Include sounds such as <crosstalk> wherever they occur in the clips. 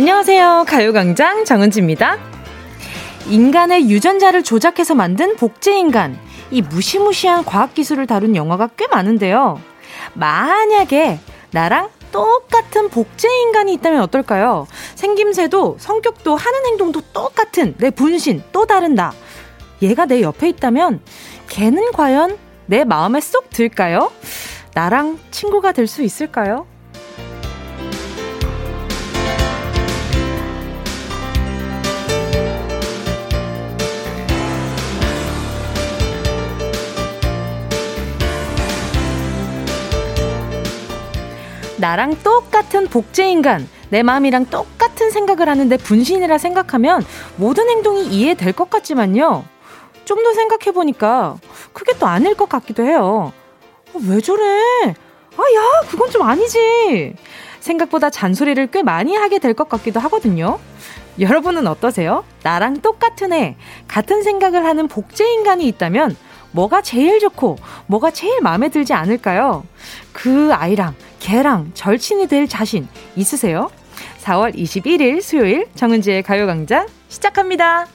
안녕하세요. 가요광장 정은지입니다. 인간의 유전자를 조작해서 만든 복제인간. 이 무시무시한 과학기술을 다룬 영화가 꽤 많은데요. 만약에 나랑 똑같은 복제인간이 있다면 어떨까요? 생김새도 성격도 하는 행동도 똑같은 내 분신 또 다른다. 얘가 내 옆에 있다면 걔는 과연 내 마음에 쏙 들까요? 나랑 친구가 될 수 있을까요? 나랑 똑같은 복제인간, 내 마음이랑 똑같은 생각을 하는데 분신이라 생각하면 모든 행동이 이해될 것 같지만요. 좀 더 생각해보니까 그게 또 아닐 것 같기도 해요. 어, 왜 저래? 아, 야, 그건 좀 아니지. 생각보다 잔소리를 꽤 많이 하게 될 것 같기도 하거든요. 여러분은 어떠세요? 나랑 똑같은 애, 같은 생각을 하는 복제인간이 있다면 뭐가 제일 좋고 뭐가 제일 마음에 들지 않을까요? 그 아이랑 걔랑 절친이 될 자신 있으세요? 4월 21일 수요일 정은지의 가요광장 시작합니다.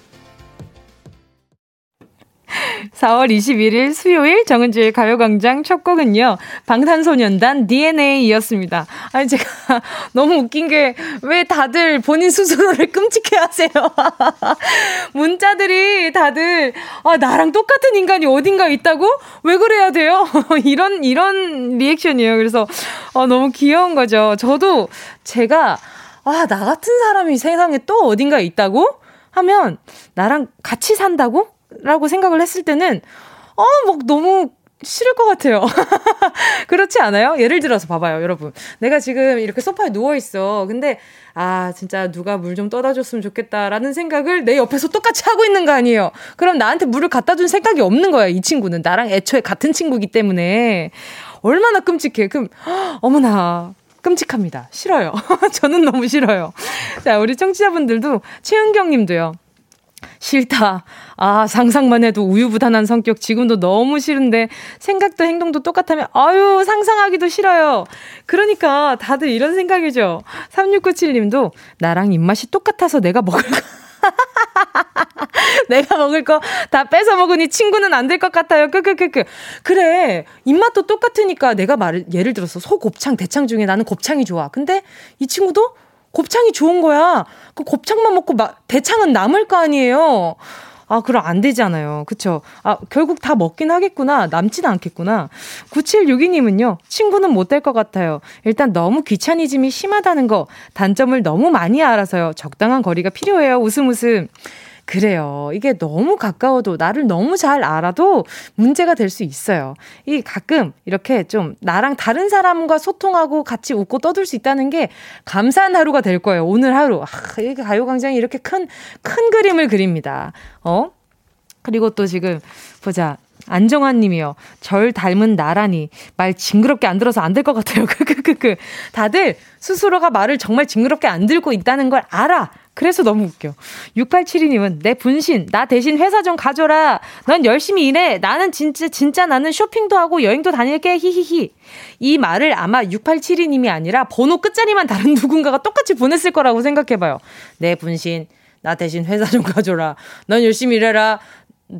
<laughs> 4월 21일 수요일 정은지의 가요광장 첫 곡은요. 방탄소년단 DNA였습니다. 아니 제가 <laughs> 너무 웃긴 게 왜 다들 본인 스스로를 끔찍해 하세요. <laughs> 문자들이 다들 아 나랑 똑같은 인간이 어딘가 있다고? 왜 그래야 돼요? 이런 이런 리액션이에요. 그래서 아 너무 귀여운 거죠. 저도 제가 아 나 같은 사람이 세상에 또 어딘가 있다고? 하면 나랑 같이 산다고? 라고 생각을 했을 때는, 어, 뭐 너무 싫을 것 같아요. <laughs> 그렇지 않아요? 예를 들어서 봐봐요, 여러분. 내가 지금 이렇게 소파에 누워있어. 근데, 아, 진짜 누가 물 좀 떠다 줬으면 좋겠다라는 생각을 내 옆에서 똑같이 하고 있는 거 아니에요? 그럼 나한테 물을 갖다 준 생각이 없는 거야, 이 친구는. 나랑 애초에 같은 친구기 때문에. 얼마나 끔찍해. 그럼, <gasps> 어머나. 끔찍합니다. 싫어요. <laughs> 저는 너무 싫어요. 자, 우리 청취자분들도, 최은경 님도요. 싫다. 아, 상상만 해도 우유부단한 성격 지금도 너무 싫은데 생각도 행동도 똑같다면 아유, 상상하기도 싫어요. 그러니까 다들 이런 생각이죠. 3697 님도 나랑 입맛이 똑같아서 내가 먹을 거 <laughs> 내가 먹을 거 다 뺏어 먹으니 친구는 안 될 것 같아요. 끄끄끄끄. 그래. 입맛도 똑같으니까 내가 말을 예를 들어서 소곱창 대창 중에 나는 곱창이 좋아. 근데 이 친구도 곱창이 좋은 거야. 그 곱창만 먹고 마, 대창은 남을 거 아니에요. 아, 그럼 안 되잖아요. 그쵸? 아, 결국 다 먹긴 하겠구나. 남지는 않겠구나. 9762님은요, 친구는 못 될 것 같아요. 일단 너무 귀차니즘이 심하다는 거, 단점을 너무 많이 알아서요. 적당한 거리가 필요해요. 웃음 웃음. 그래요. 이게 너무 가까워도 나를 너무 잘 알아도 문제가 될 수 있어요. 이 가끔 이렇게 좀 나랑 다른 사람과 소통하고 같이 웃고 떠들 수 있다는 게 감사한 하루가 될 거예요. 오늘 하루. 아, 이게 가요광장이 이렇게 큰, 큰 그림을 그립니다. 어? 그리고 또 지금 보자. 안정환 님이요. 절 닮은 나라니. 말 징그럽게 안 들어서 안 될 것 같아요. <laughs> 크크크크. 다들 스스로가 말을 정말 징그럽게 안 들고 있다는 걸 알아. 그래서 너무 웃겨. 6872님은 내 분신, 나 대신 회사 좀 가줘라. 넌 열심히 일해. 나는 진짜, 진짜 나는 쇼핑도 하고 여행도 다닐게. 히히히. 이 말을 아마 6872님이 아니라 번호 끝자리만 다른 <laughs> 누군가가 똑같이 보냈을 거라고 생각해봐요. 내 분신, 나 대신 회사 좀 가줘라. 넌 열심히 일해라.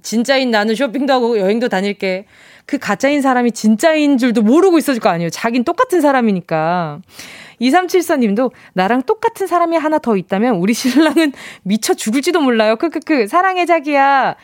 진짜인 나는 쇼핑도 하고 여행도 다닐게. 그 가짜인 사람이 진짜인 줄도 모르고 있었을 거 아니에요. 자긴 똑같은 사람이니까. 2374님도 나랑 똑같은 사람이 하나 더 있다면 우리 신랑은 미쳐 죽을지도 몰라요. 크크크. 사랑해, 자기야.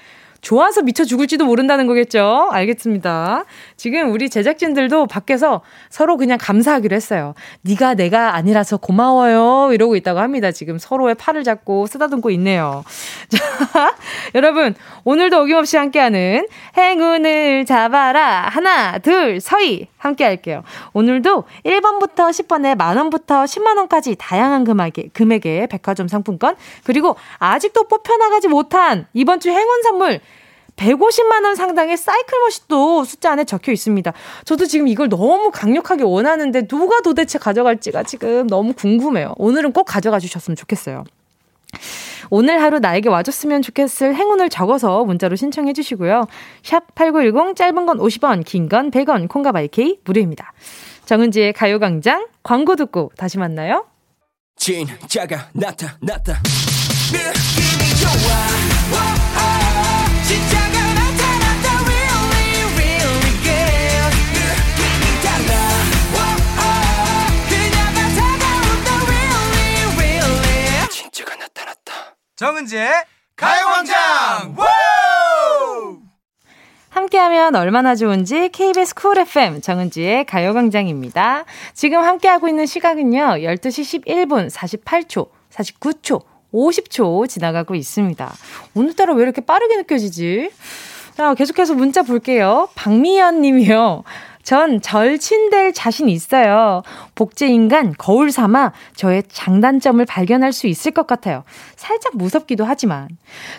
좋아서 미쳐 죽을지도 모른다는 거겠죠? 알겠습니다. 지금 우리 제작진들도 밖에서 서로 그냥 감사하기로 했어요. 네가 내가 아니라서 고마워요. 이러고 있다고 합니다. 지금 서로의 팔을 잡고 쓰다듬고 있네요. <laughs> 자, 여러분, 오늘도 어김없이 함께하는 행운을 잡아라. 하나, 둘, 서희. 함께 할게요. 오늘도 1번부터 10번에 만원부터 10만원까지 다양한 금액의, 금액의 백화점 상품권, 그리고 아직도 뽑혀나가지 못한 이번 주 행운 선물 150만 원 상당의 사이클 머신도 숫자 안에 적혀 있습니다. 저도 지금 이걸 너무 강력하게 원하는데 누가 도대체 가져갈지가 지금 너무 궁금해요. 오늘은 꼭 가져가 주셨으면 좋겠어요. 오늘 하루 나에게 와줬으면 좋겠을 행운을 적어서 문자로 신청해 주시고요. 샵 8910 짧은 건 50원, 긴 건 100원, 콩가바이케이 무료입니다. 정은지의 가요광장 광고 듣고 다시 만나요. 진짜가 나타났다 느낌이 좋아 정은지의 가요광장 함께하면 얼마나 좋은지 KBS 쿨 FM 정은지의 가요광장입니다. 지금 함께하고 있는 시각은요. 12시 11분 48초, 49초, 50초 지나가고 있습니다. 오늘따라 왜 이렇게 빠르게 느껴지지? 자, 계속해서 문자 볼게요. 박미연 님이요. 전 절친될 자신 있어요. 복제인간 거울 삼아 저의 장단점을 발견할 수 있을 것 같아요. 살짝 무섭기도 하지만.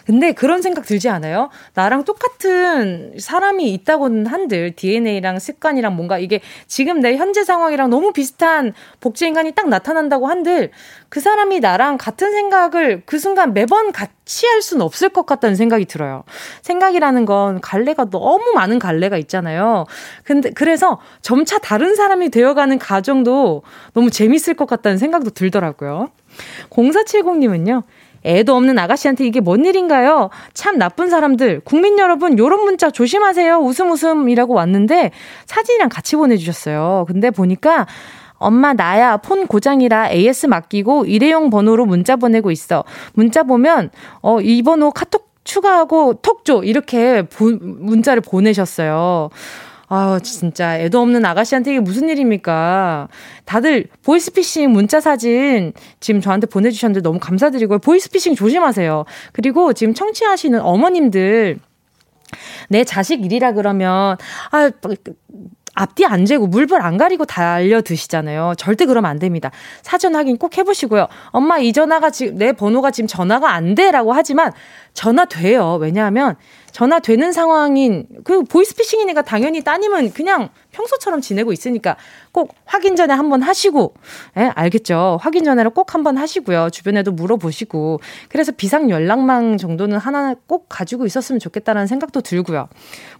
근데 그런 생각 들지 않아요? 나랑 똑같은 사람이 있다고는 한들 DNA랑 습관이랑 뭔가 이게 지금 내 현재 상황이랑 너무 비슷한 복제인간이 딱 나타난다고 한들 그 사람이 나랑 같은 생각을 그 순간 매번 같이 할 수는 없을 것 같다는 생각이 들어요. 생각이라는 건 갈래가 너무 많은 갈래가 있잖아요. 근데 그래서 점차 다른 사람이 되어가는 과정도 너무 재밌을 것 같다는 생각도 들더라고요. 0470님은요. 애도 없는 아가씨한테 이게 뭔 일인가요? 참 나쁜 사람들. 국민 여러분, 요런 문자 조심하세요. 웃음 웃음이라고 왔는데 사진이랑 같이 보내주셨어요. 근데 보니까 엄마 나야 폰 고장이라 AS 맡기고 일회용 번호로 문자 보내고 있어. 문자 보면 어 이 번호 카톡 추가하고 톡 줘. 이렇게 보, 문자를 보내셨어요. 아, 진짜 애도 없는 아가씨한테 이게 무슨 일입니까? 다들 보이스피싱 문자 사진 지금 저한테 보내주셨는데 너무 감사드리고요. 보이스피싱 조심하세요. 그리고 지금 청취하시는 어머님들 내 자식 일이라 그러면 아 앞뒤 안 재고 물불 안 가리고 달려 드시잖아요. 절대 그러면 안 됩니다. 사전 확인 꼭 해보시고요. 엄마 이 전화가 지금 내 번호가 지금 전화가 안 돼라고 하지만 전화 돼요. 왜냐하면 전화 되는 상황인 그 보이스피싱이니까 당연히 따님은 그냥 평소처럼 지내고 있으니까 꼭 확인 전에 한번 하시고 예, 알겠죠? 확인 전에를 꼭 한번 하시고요. 주변에도 물어보시고 그래서 비상 연락망 정도는 하나 꼭 가지고 있었으면 좋겠다라는 생각도 들고요.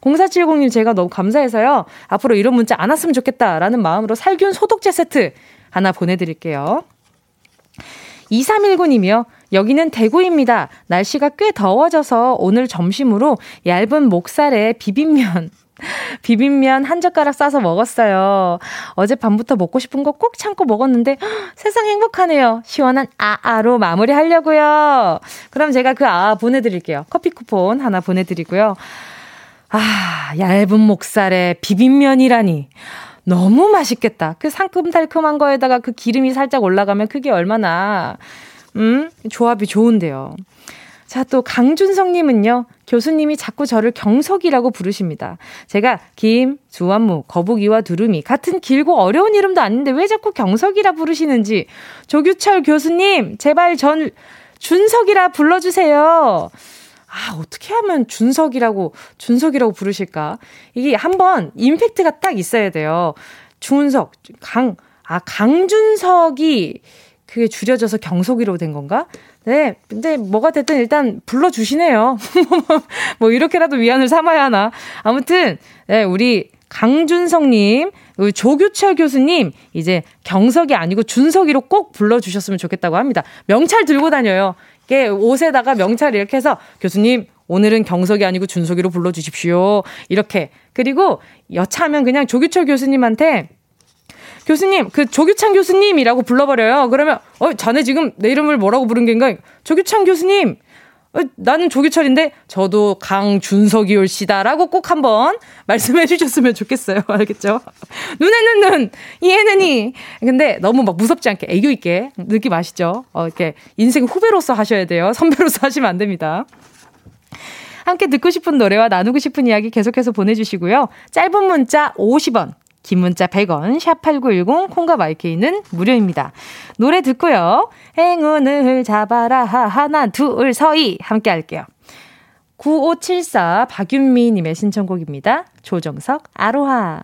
0470님 제가 너무 감사해서요. 앞으로 이런 문자 안 왔으면 좋겠다라는 마음으로 살균 소독제 세트 하나 보내드릴게요. 2319님이요. 여기는 대구입니다. 날씨가 꽤 더워져서 오늘 점심으로 얇은 목살에 비빔면 <laughs> 비빔면 한 젓가락 싸서 먹었어요. 어젯밤부터 먹고 싶은 거 꼭 참고 먹었는데 세상 행복하네요. 시원한 아아로 마무리하려고요. 그럼 제가 그아 보내드릴게요. 커피 쿠폰 하나 보내드리고요. 아 얇은 목살에 비빔면이라니. 너무 맛있겠다. 그 상큼달큼한 거에다가 그 기름이 살짝 올라가면 그게 얼마나 음, 조합이 좋은데요. 자, 또 강준성님은요, 교수님이 자꾸 저를 경석이라고 부르십니다. 제가 김, 주완무, 거북이와 두루미, 같은 길고 어려운 이름도 아닌데 왜 자꾸 경석이라 부르시는지, 조규철 교수님, 제발 전 준석이라 불러주세요. 아, 어떻게 하면 준석이라고, 준석이라고 부르실까? 이게 한번 임팩트가 딱 있어야 돼요. 준석, 강, 아, 강준석이 그게 줄여져서 경속이로 된 건가? 네. 근데 뭐가 됐든 일단 불러주시네요. <laughs> 뭐 이렇게라도 위안을 삼아야 하나. 아무튼, 네, 우리 강준성님, 조규철 교수님, 이제 경석이 아니고 준석이로 꼭 불러주셨으면 좋겠다고 합니다. 명찰 들고 다녀요. 이게 옷에다가 명찰 이렇게 해서 교수님, 오늘은 경석이 아니고 준석이로 불러주십시오. 이렇게. 그리고 여차하면 그냥 조규철 교수님한테 교수님, 그 조규창 교수님이라고 불러버려요. 그러면, 어, 자네 지금 내 이름을 뭐라고 부른 게인가? 조규창 교수님! 어, 나는 조규철인데, 저도 강준석이 올시다라고 꼭 한번 말씀해 주셨으면 좋겠어요. <laughs> 알겠죠? 눈에는 눈, 이에는 이. 근데 너무 막 무섭지 않게 애교 있게 느낌 아시죠? 어, 이렇게 인생 후배로서 하셔야 돼요. 선배로서 <laughs> 하시면 안 됩니다. 함께 듣고 싶은 노래와 나누고 싶은 이야기 계속해서 보내주시고요. 짧은 문자 50원, 긴 문자 100원, 샵8910, 콩과 마이케이는 무료입니다. 노래 듣고요. 행운을 잡아라, 하나, 둘, 서희. 함께 할게요. 9574 박윤미님의 신청곡입니다. 조정석, 아로하.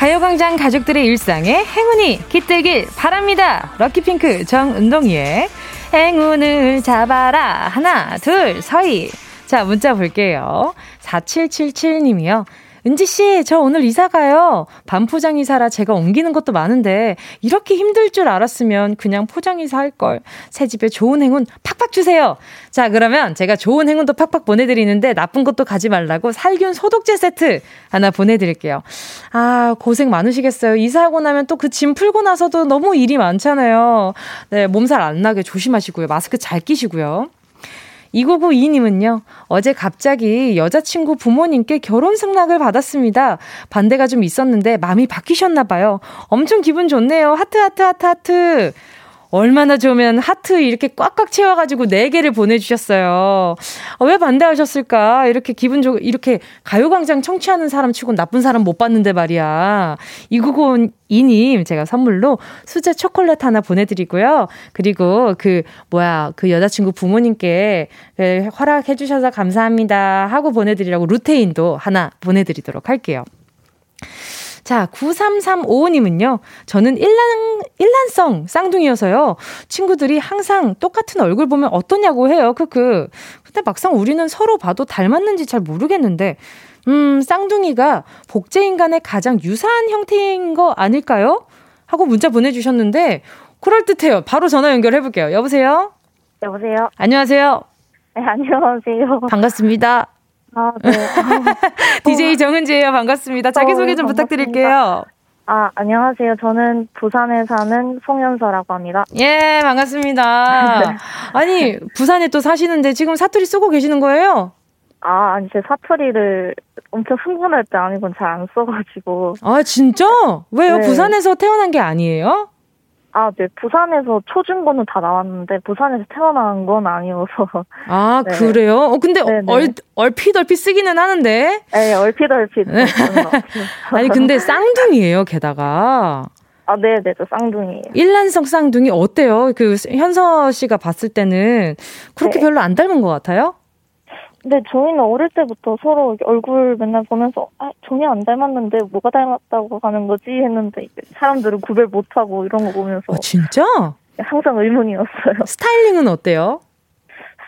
가요광장 가족들의 일상에 행운이 깃들길 바랍니다. 럭키핑크 정은동이의 행운을 잡아라. 하나, 둘, 서희. 자, 문자 볼게요. 4777님이요. 은지 씨, 저 오늘 이사 가요. 반포장 이사라 제가 옮기는 것도 많은데, 이렇게 힘들 줄 알았으면 그냥 포장 이사 할 걸. 새 집에 좋은 행운 팍팍 주세요. 자, 그러면 제가 좋은 행운도 팍팍 보내드리는데, 나쁜 것도 가지 말라고 살균 소독제 세트 하나 보내드릴게요. 아, 고생 많으시겠어요. 이사하고 나면 또 그 짐 풀고 나서도 너무 일이 많잖아요. 네, 몸살 안 나게 조심하시고요. 마스크 잘 끼시고요. 2992님은요, 어제 갑자기 여자친구 부모님께 결혼 승낙을 받았습니다. 반대가 좀 있었는데 마음이 바뀌셨나봐요. 엄청 기분 좋네요. 하트, 하트, 하트, 하트. 얼마나 좋으면 하트 이렇게 꽉꽉 채워가지고 4개를 보내주셨어요. 어, 왜 반대하셨을까? 이렇게 기분 좋, 이렇게 가요광장 청취하는 사람 치곤 나쁜 사람 못 봤는데 말이야. 2992님, 제가 선물로 수제 초콜릿 하나 보내드리고요. 그리고 그, 뭐야, 그 여자친구 부모님께 그 허락해주셔서 감사합니다. 하고 보내드리라고 루테인도 하나 보내드리도록 할게요. 자, 93355님은요, 저는 일란, 일란성 쌍둥이여서요, 친구들이 항상 똑같은 얼굴 보면 어떠냐고 해요, 크크. 근데 막상 우리는 서로 봐도 닮았는지 잘 모르겠는데, 음, 쌍둥이가 복제인간의 가장 유사한 형태인 거 아닐까요? 하고 문자 보내주셨는데, 그럴듯해요. 바로 전화 연결해볼게요. 여보세요? 여보세요? 안녕하세요. 네, 안녕하세요. 반갑습니다. 아, 네. <laughs> DJ 정은지예요. 반갑습니다. 자기소개 좀 어, 부탁드릴게요. 아, 안녕하세요. 저는 부산에 사는 송현서라고 합니다. 예, 반갑습니다. <laughs> 아니, 부산에 또 사시는데 지금 사투리 쓰고 계시는 거예요? 아, 아니, 제 사투리를 엄청 흥분할 때 아니곤 잘 안 써가지고. 아, 진짜? 왜요? 네. 부산에서 태어난 게 아니에요? 아, 네. 부산에서 초중고는 다 나왔는데, 부산에서 태어난 건 아니어서. 아, <laughs> 네. 그래요? 어, 근데 네, 네. 얼, 얼핏 얼핏 쓰기는 하는데. 네, 얼핏 얼핏. 네. 아니, 근데 쌍둥이에요, 게다가. 아, 네, 네. 저 쌍둥이에요. 일란성 쌍둥이 어때요? 그 현서 씨가 봤을 때는 그렇게 네. 별로 안 닮은 것 같아요? 근데 저희는 어릴 때부터 서로 얼굴 맨날 보면서, 아, 전혀 안 닮았는데, 뭐가 닮았다고 하는 거지? 했는데, 사람들은 구별 못하고 이런 거 보면서 어, 진짜? 항상 의문이었어요. <laughs> 스타일링은 어때요?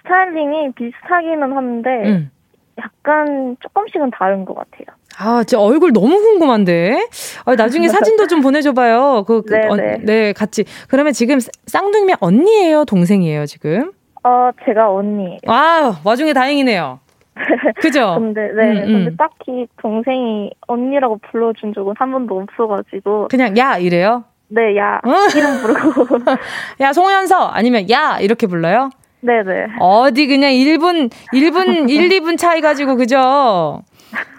스타일링이 비슷하기는 한데 응. 약간 조금씩은 다른 것 같아요. 아, 제 얼굴 너무 궁금한데. 아, 나중에 <laughs> 사진도 좀 보내줘봐요. 그, 그 네, 어, 네. 네, 같이. 그러면 지금 쌍둥이면 언니예요, 동생이에요, 지금? 어, 제가 언니예요. 아, 와중에 다행이네요. 그죠? <laughs> 근데 네, 음, 음. 근데 딱히 동생이 언니라고 불러준 적은 한 번도 없어가지고 그냥 야 이래요? 네, 야 어? 이름 부르고 <laughs> 야 송현서 아니면 야 이렇게 불러요? 네, 네. 어디 그냥 1분 1분 1, 2분 차이 가지고 그죠?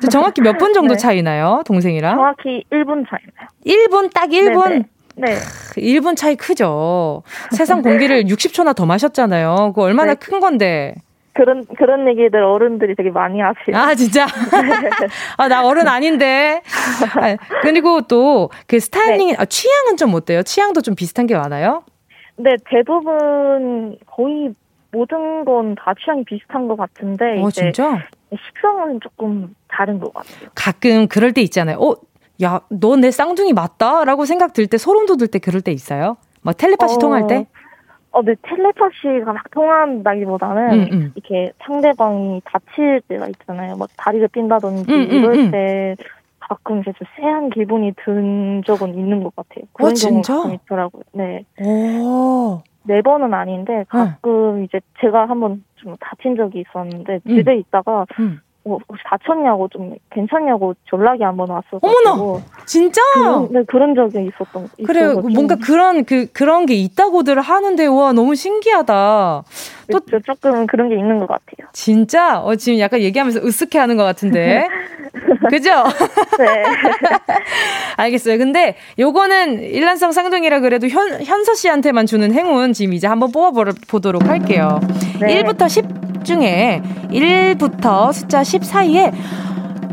저 정확히 몇 분 정도 네. 차이나요? 동생이랑? 정확히 1분 차이나요. 1분 딱 1분. 네, 네. 그 1분 차이 크죠. 세상 공기를 <laughs> 60초나 더 마셨잖아요. 그거 얼마나 네. 큰 건데. 그런 그런 얘기들 어른들이 되게 많이 하세요. 아, 진짜? <laughs> <laughs> 아, 나 어른 아닌데. 아, 그리고 또 그 스타일링, 네. 아, 취향은 좀 어때요? 취향도 좀 비슷한 게 많아요? 근데 대부분 거의 모든 건 다 취향이 비슷한 것 같은데 어, 진짜? 식성은 조금 다른 것 같아요. 가끔 그럴 때 있잖아요. 어, 야, 너 내 쌍둥이 맞다? 라고 생각 들 때, 소름 돋을 때 그럴 때 있어요? 막 텔레파시 어, 통할 때? 어, 네, 텔레파시가 막 통한다기보다는 음, 음. 이렇게 상대방이 다칠 때가 있잖아요. 막 다리가 삔다든지 음, 음, 이럴 음. 때 가끔 이제 좀 쎄한 기분이 든 적은 있는 것 같아요. 그런 어, 경우가 진짜? 가끔 있더라고요. 네. 오. 네 번은 아닌데 가끔 이제 제가 한번 좀 다친 적이 있었는데 음. 집에 있다가 음. 어, 혹시 다쳤냐고 좀 괜찮냐고 연락이 한번 왔어가지고 어머나! 진짜? 그런, 네, 그런 적이 있었던 그래, 뭔가 그런, 그, 그런 게 있다고들 하는데, 와, 너무 신기하다. 또- 또 조금 그런 게 있는 것 같아요. 진짜? 어, 지금 약간 얘기하면서 으쓱해 하는 것 같은데. <laughs> 그죠? 네. <laughs> 알겠어요. 근데 요거는 일란성 쌍둥이라 그래도 현, 현서 씨한테만 주는 행운 지금 이제 한번 뽑아 보도록 할게요. 네. 1부터 10 중에 1부터 숫자 10 사이에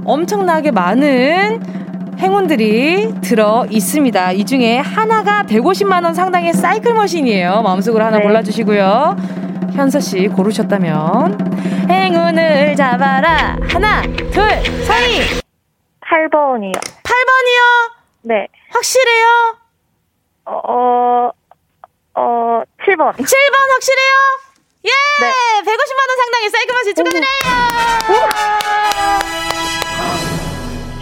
엄청나게 많은 행운들이 들어 있습니다. 이 중에 하나가 150만 원 상당의 사이클 머신이에요. 마음속으로 하나 네. 골라주시고요. 현서 씨 고르셨다면 행운을 잡아라. 하나, 둘, 서희! 8번이요. 8번이요? 네. 확실해요? 어, 어, 어 7번. 7번 확실해요? 예! 네. 150만원 상당의 쌀그맛이 축하드려요! 오. 오.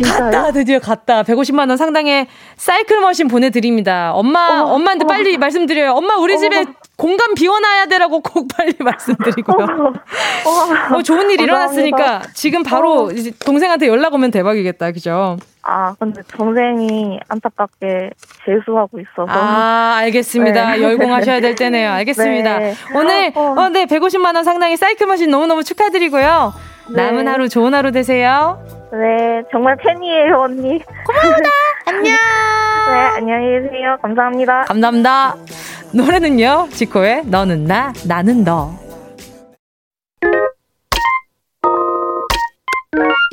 갔다 드디어 갔다 150만 원 상당의 사이클 머신 보내드립니다. 엄마 어머, 엄마한테 어머. 빨리 말씀드려요. 엄마 우리 어머. 집에 공간 비워놔야 되라고 꼭 빨리 말씀드리고요. 어, 어, 좋은 일 감사합니다. 일어났으니까 지금 바로 어. 동생한테 연락 오면 대박이겠다, 그죠? 아, 근데 동생이 안타깝게 재수하고 있어서. 아, 알겠습니다. 네. 열공하셔야 될 때네요. <laughs> 알겠습니다. 네. 오늘, 어. 어, 네, 150만 원 상당의 사이클 머신 너무너무 축하드리고요. 네. 남은 하루 좋은 하루 되세요. 네, 정말 팬이에요, 언니. <laughs> 안녕! 네, 안녕히 계세요. 감사합니다. 감사합니다. 노래는요, 지코의 너는 나, 나는 너.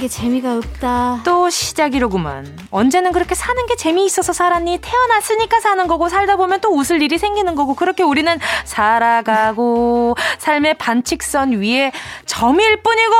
게 재미가 없다. 또 시작이로구만. 언제는 그렇게 사는 게 재미있어서 살았니? 태어났으니까 사는 거고, 살다 보면 또 웃을 일이 생기는 거고, 그렇게 우리는 살아가고, 삶의 반칙선 위에 점일 뿐이고,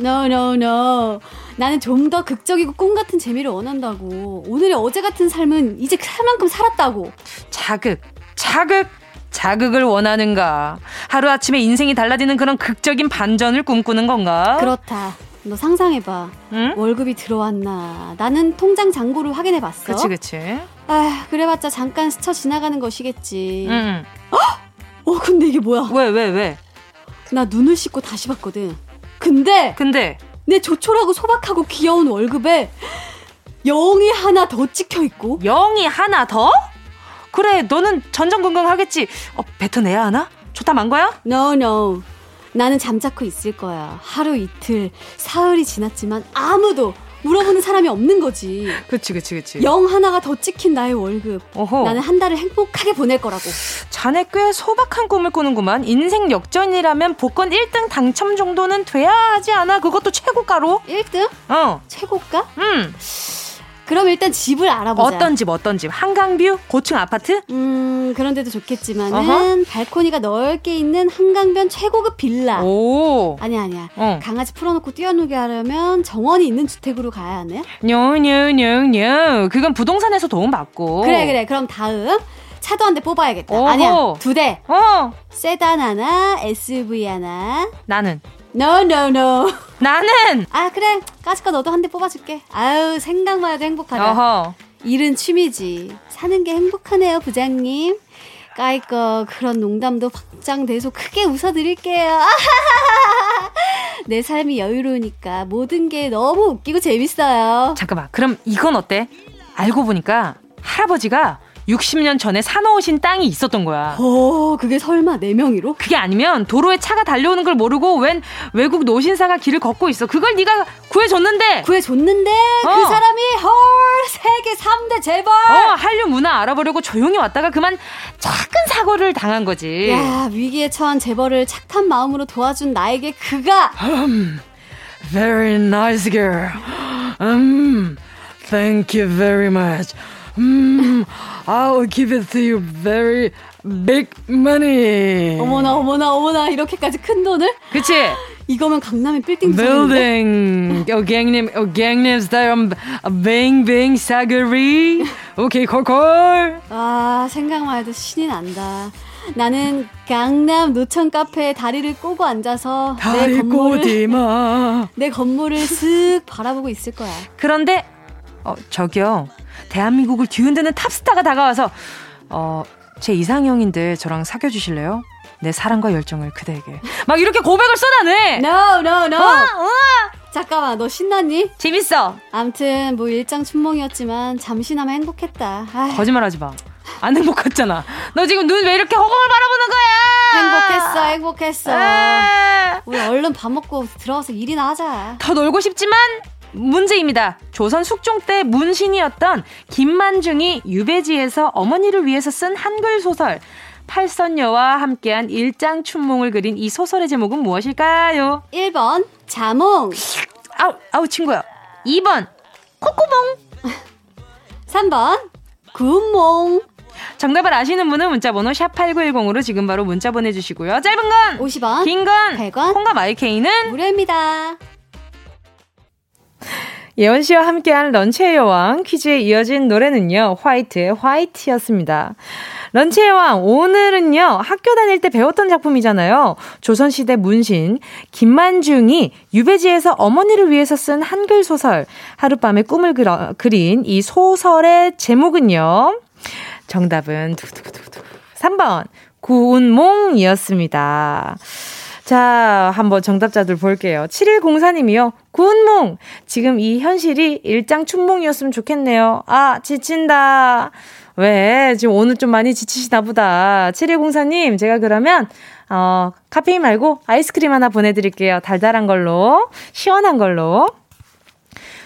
No, no, no. 나는 좀 더 극적이고 꿈 같은 재미를 원한다고. 오늘의 어제 같은 삶은 이제 살 만큼 살았다고. 자극, 자극, 자극을 원하는가? 하루아침에 인생이 달라지는 그런 극적인 반전을 꿈꾸는 건가? 그렇다. 너 상상해봐. 응? 월급이 들어왔나. 나는 통장 잔고를 확인해봤어. 그치, 그치. 아, 그래봤자 잠깐 스쳐 지나가는 것이겠지. 응. 어, 근데 이게 뭐야? 왜, 왜, 왜? 나 눈을 씻고 다시 봤거든. 근데 근데, 내 조촐하고 소박하고 귀여운 월급에 0이 하나 더 찍혀 있고 영이 하나 더? 그래, 너는 전전긍긍 하겠지. 어, 뱉어내야 하나? 좋다 만 거야? No, no. 나는 잠자코 있을 거야. 하루 이틀, 사흘이 지났지만 아무도 물어보는 사람이 없는 거지. 그치, 그치, 그치. 영 하나가 더 찍힌 나의 월급. 어허. 나는 한 달을 행복하게 보낼 거라고. 자네 꽤 소박한 꿈을 꾸는구만. 인생 역전이라면 복권 1등 당첨 정도는 돼야 하지 않아? 그것도 최고가로? 1등? 어. 최고가? 음. 그럼 일단 집을 알아보자. 어떤 집, 어떤 집? 한강뷰? 고층 아파트? 음, 그런데도 좋겠지만은 어허. 발코니가 넓게 있는 한강변 최고급 빌라. 오. 아니야, 아니야. 어. 강아지 풀어놓고 뛰어놀게 하려면 정원이 있는 주택으로 가야 하네. 뇨뇨뇨뇨. 그건 부동산에서 도움 받고. 그래, 그래. 그럼 다음. 차도 한 대 뽑아야겠다. 오호. 아니야, 두 대. 어. 세단 하나, SUV 하나. 나는. No, no, no. 나는! 아, 그래. 까짓거 너도 한 대 뽑아줄게. 아유, 생각만 해도 행복하다. 어허. 일은 취미지. 사는 게 행복하네요, 부장님. 까이거 그런 농담도 확장돼서 크게 웃어드릴게요. <laughs> 내 삶이 여유로우니까 모든 게 너무 웃기고 재밌어요. 잠깐만. 그럼 이건 어때? 알고 보니까 할아버지가 60년 전에 사놓으신 땅이 있었던 거야. 어, 그게 설마 네 명이로? 그게 아니면 도로에 차가 달려오는 걸 모르고 웬 외국 노신사가 길을 걷고 있어. 그걸 네가 구해줬는데. 구해줬는데 어. 그 사람이 헐 세계 3대 재벌. 어, 한류 문화 알아보려고 조용히 왔다가 그만 작은 사고를 당한 거지. 야 위기에 처한 재벌을 착한 마음으로 도와준 나에게 그가 Very nice girl. Um, thank you very much. Um, I'll give it to you very big money. 어머나 어머나 어머나 이렇게까지 큰 돈을 그치? 이거면 강남의 빌딩? Building. 어, 갱님, 어, 갱님 스타일, 뱅뱅 사거리. 오케이, 콜콜. 아 생각만 해도 신이 난다. 나는 강남 노천 카페에 다리를 꼬고 앉아서 내 건물을 꼬디마. <laughs> 내 건물을 슥 바라보고 있을 거야. 그런데 어 저기요 대한민국을 뒤흔드는 탑스타가 다가와서 어 제 이상형인데 저랑 사귀어 주실래요? 내 사랑과 열정을 그대에게 막 이렇게 고백을 쏟아내. No no no. 어, 어. 잠깐만 너 신났니? 재밌어. 암튼 뭐 일장 춘몽이었지만 잠시나마 행복했다. 아, 거짓말하지 마. 안 행복했잖아. 너 지금 눈 왜 이렇게 허공을 바라보는 거야? 행복했어 행복했어. 아. 우리 얼른 밥 먹고 들어가서 일이나 하자. 더 놀고 싶지만 문제입니다. 조선 숙종 때 문신이었던 김만중이 유배지에서 어머니를 위해서 쓴 한글 소설 팔선녀와 함께한 일장 춘몽을 그린 이 소설의 제목은 무엇일까요? 1번 자몽 아우, 아우, 친구야. 2번, 코코몽. 3번 구운몽 정답을 아시는 분은 문자번호 샵8910으로 지금 바로 문자 보내주시고요. 짧은 건 50원 긴 건 100원. 콩과 마이케이는 무료입니다. 예원 씨와 함께한 런치의 여왕 퀴즈에 이어진 노래는요. 화이트의 화이트였습니다. 런치의 여왕 오늘은요. 학교 다닐 때 배웠던 작품이잖아요. 조선시대 문신 김만중이 유배지에서 어머니를 위해서 쓴 한글 소설 하룻밤에 꿈을 그려, 그린 이 소설의 제목은요. 정답은 두두두두 3번 구운몽이었습니다. 자, 한번 정답자들 볼게요. 7104님이요. 구운몽! 지금 이 현실이 일장춘몽이었으면 좋겠네요. 아, 지친다. 왜? 지금 오늘 좀 많이 지치시나 보다. 7104님, 제가 그러면, 어, 카페인 말고 아이스크림 하나 보내드릴게요. 달달한 걸로. 시원한 걸로.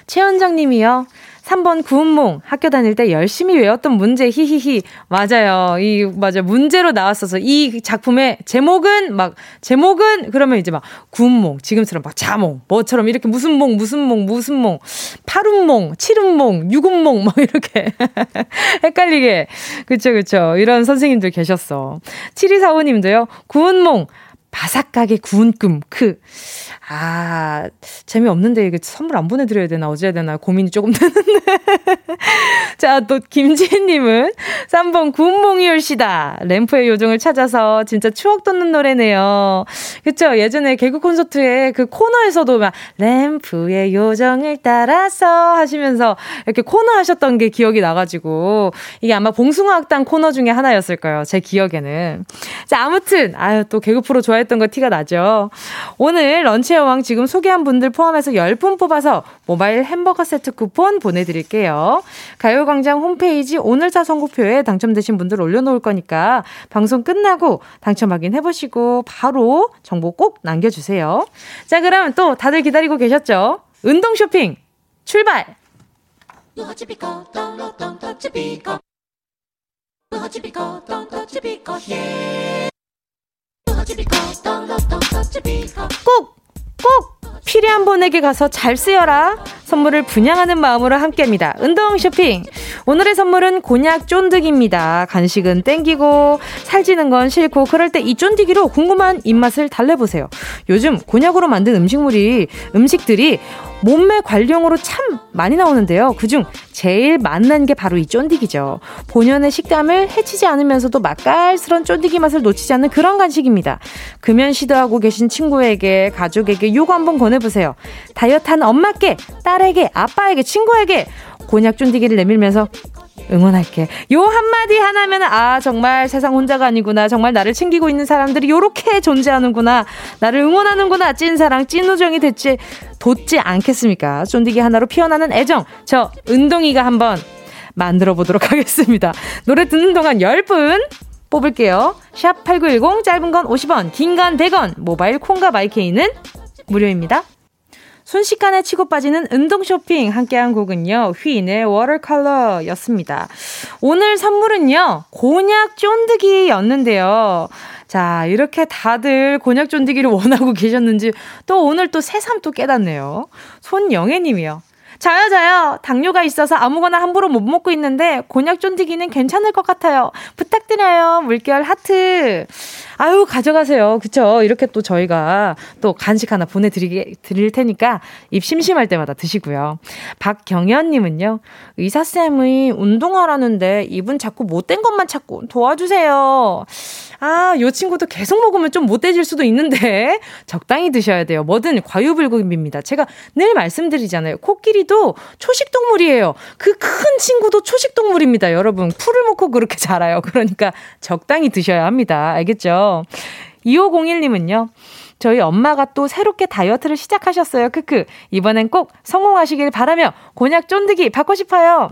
최현정 님이요. 3번 구운몽 학교 다닐 때 열심히 외웠던 문제 히히히. 맞아요. 이 맞아 문제로 나왔어서 이 작품의 제목은 막 제목은 그러면 이제 막 구운몽 지금처럼 막 자몽 뭐처럼 이렇게 무슨 몽 무슨 몽 무슨 몽 팔운몽 칠운몽 육운몽 막 이렇게 <laughs> 헷갈리게. 그쵸 그쵸. 이런 선생님들 계셨어. 7245님도요. 구운몽 바삭하게 구운 꿈, 크. 아, 재미없는데 이게 선물 안 보내드려야 되나, 어찌해야 되나 고민이 조금 <laughs> 되는데. 자, 또 김지혜님은 3번 구운몽이올시다. 램프의 요정을 찾아서 진짜 추억 돋는 노래네요. 그쵸? 예전에 개그 콘서트에 그 코너에서도 막 램프의 요정을 따라서 하시면서 이렇게 코너 하셨던 게 기억이 나가지고 이게 아마 봉숭아 학당 코너 중에 하나였을 거예요. 제 기억에는. 자, 아무튼, 아유, 또 개그 프로 좋아했던 거 티가 나죠. 오늘 런치의 왕 지금 소개한 분들 포함해서 10분 뽑아서 모바일 햄버거 세트 쿠폰 보내드릴게요. 가요광장 홈페이지 오늘사 선곡표에 당첨되신 분들 올려놓을 거니까 방송 끝나고 당첨 확인해보시고 바로 정보 꼭 남겨주세요. 자, 그럼 또 다들 기다리고 계셨죠? 운동 쇼핑 출발! 꼭! 꼭! 필요한 분에게 가서 잘 쓰여라. 선물을 분양하는 마음으로 함께합니다. 운동 쇼핑. 오늘의 선물은 곤약 쫀득입니다. 간식은 땡기고 살찌는 건 싫고 그럴 때 이 쫀득이로 궁금한 입맛을 달래보세요. 요즘 곤약으로 만든 음식물이 음식들이 몸매 관리용으로 참 많이 나오는데요. 그중 제일 맛난 게 바로 이 쫀디기죠. 본연의 식감을 해치지 않으면서도 맛깔스런 쫀디기 맛을 놓치지 않는 그런 간식입니다. 금연 시도하고 계신 친구에게, 가족에게 요거 한번 권해보세요. 다이어트하는 엄마께, 딸에게, 아빠에게, 친구에게 곤약 쫀디기를 내밀면서 응원할게. 요 한마디 하나면, 아, 정말 세상 혼자가 아니구나. 정말 나를 챙기고 있는 사람들이 요렇게 존재하는구나. 나를 응원하는구나. 찐사랑, 찐우정이 됐지, 돋지 않겠습니까? 쫀디기 하나로 피어나는 애정. 저 은동이가 한번 만들어 보도록 <laughs> 하겠습니다. 노래 듣는 동안 10분 뽑을게요. 샵 8910, 짧은 건 50원, 긴 건 100원, 모바일 콩과 마이케이는 무료입니다. 순식간에 치고 빠지는 운동 쇼핑 함께한 곡은요. 휘인의 워터컬러였습니다. 오늘 선물은요. 곤약 쫀득이였는데요. 자, 이렇게 다들 곤약 쫀득이를 원하고 계셨는지 또 오늘 또 새삼 또 깨닫네요. 손영애 님이요. 저요, 저요. 당뇨가 있어서 아무거나 함부로 못 먹고 있는데 곤약 쫀디기는 괜찮을 것 같아요. 부탁드려요. 물결 하트. 아유, 가져가세요. 그쵸? 이렇게 또 저희가 또 간식 하나 보내드리게, 드릴 테니까 입 심심할 때마다 드시고요. 박경현님은요. 의사쌤이 운동하라는데 입은 자꾸 못된 것만 찾고 도와주세요. 아, 요 친구도 계속 먹으면 좀 못돼질 수도 있는데 적당히 드셔야 돼요. 뭐든 과유불급입니다. 제가 늘 말씀드리잖아요. 코끼리도 초식 동물이에요. 그 큰 친구도 초식 동물입니다. 여러분 풀을 먹고 그렇게 자라요. 그러니까 적당히 드셔야 합니다. 알겠죠? 2501님은요. 저희 엄마가 또 새롭게 다이어트를 시작하셨어요. 크크. 이번엔 꼭 성공하시길 바라며 곤약 쫀득이 받고 싶어요.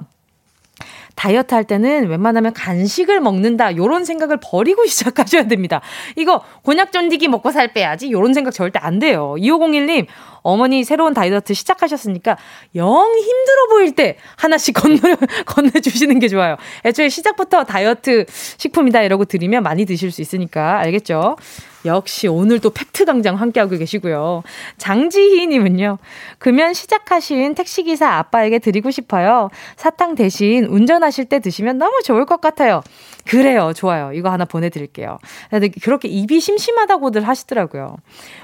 다이어트 할 때는 웬만하면 간식을 먹는다 요런 생각을 버리고 <laughs> 시작하셔야 됩니다. 이거 곤약 쫀디기 먹고 살 빼야지 요런 생각 절대 안 돼요. 2501님 어머니 새로운 다이어트 시작하셨으니까 영 힘들어 보일 때 하나씩 <laughs> 건네 건네주시는 게 좋아요. 애초에 시작부터 다이어트 식품이다 이러고 드리면 많이 드실 수 있으니까 알겠죠? 역시 오늘 또 팩트 강장 함께하고 계시고요. 장지희님은요, 금연 시작하신 택시기사 아빠에게 드리고 싶어요. 사탕 대신 운전하실 때 드시면 너무 좋을 것 같아요. 그래요. 좋아요. 이거 하나 보내드릴게요. 근데 그렇게 입이 심심하다고들 하시더라고요.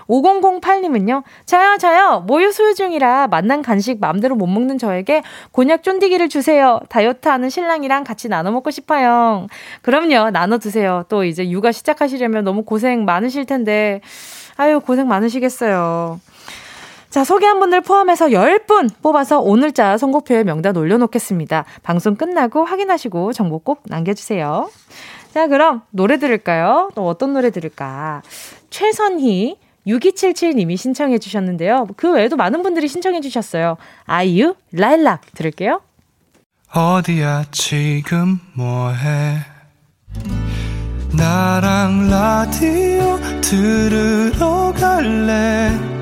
5008님은요, 저요, 저요. 모유 수유 중이라 만난 간식 마음대로 못 먹는 저에게 곤약 쫀디기를 주세요. 다이어트 하는 신랑이랑 같이 나눠 먹고 싶어요. 그럼요. 나눠 드세요. 또 이제 육아 시작하시려면 너무 고생 많으실 텐데, 아유, 고생 많으시겠어요. 자, 소개한 분들 포함해서 10분 뽑아서 오늘자 선곡표에 명단 올려놓겠습니다. 방송 끝나고 확인하시고 정보 꼭 남겨주세요. 자, 그럼 노래 들을까요? 또 어떤 노래 들을까? 최선희, 6277님이 신청해 주셨는데요. 그 외에도 많은 분들이 신청해 주셨어요. 아이유, 라일락 들을게요. 어디야 지금 뭐해 나랑 라디오 들으러 갈래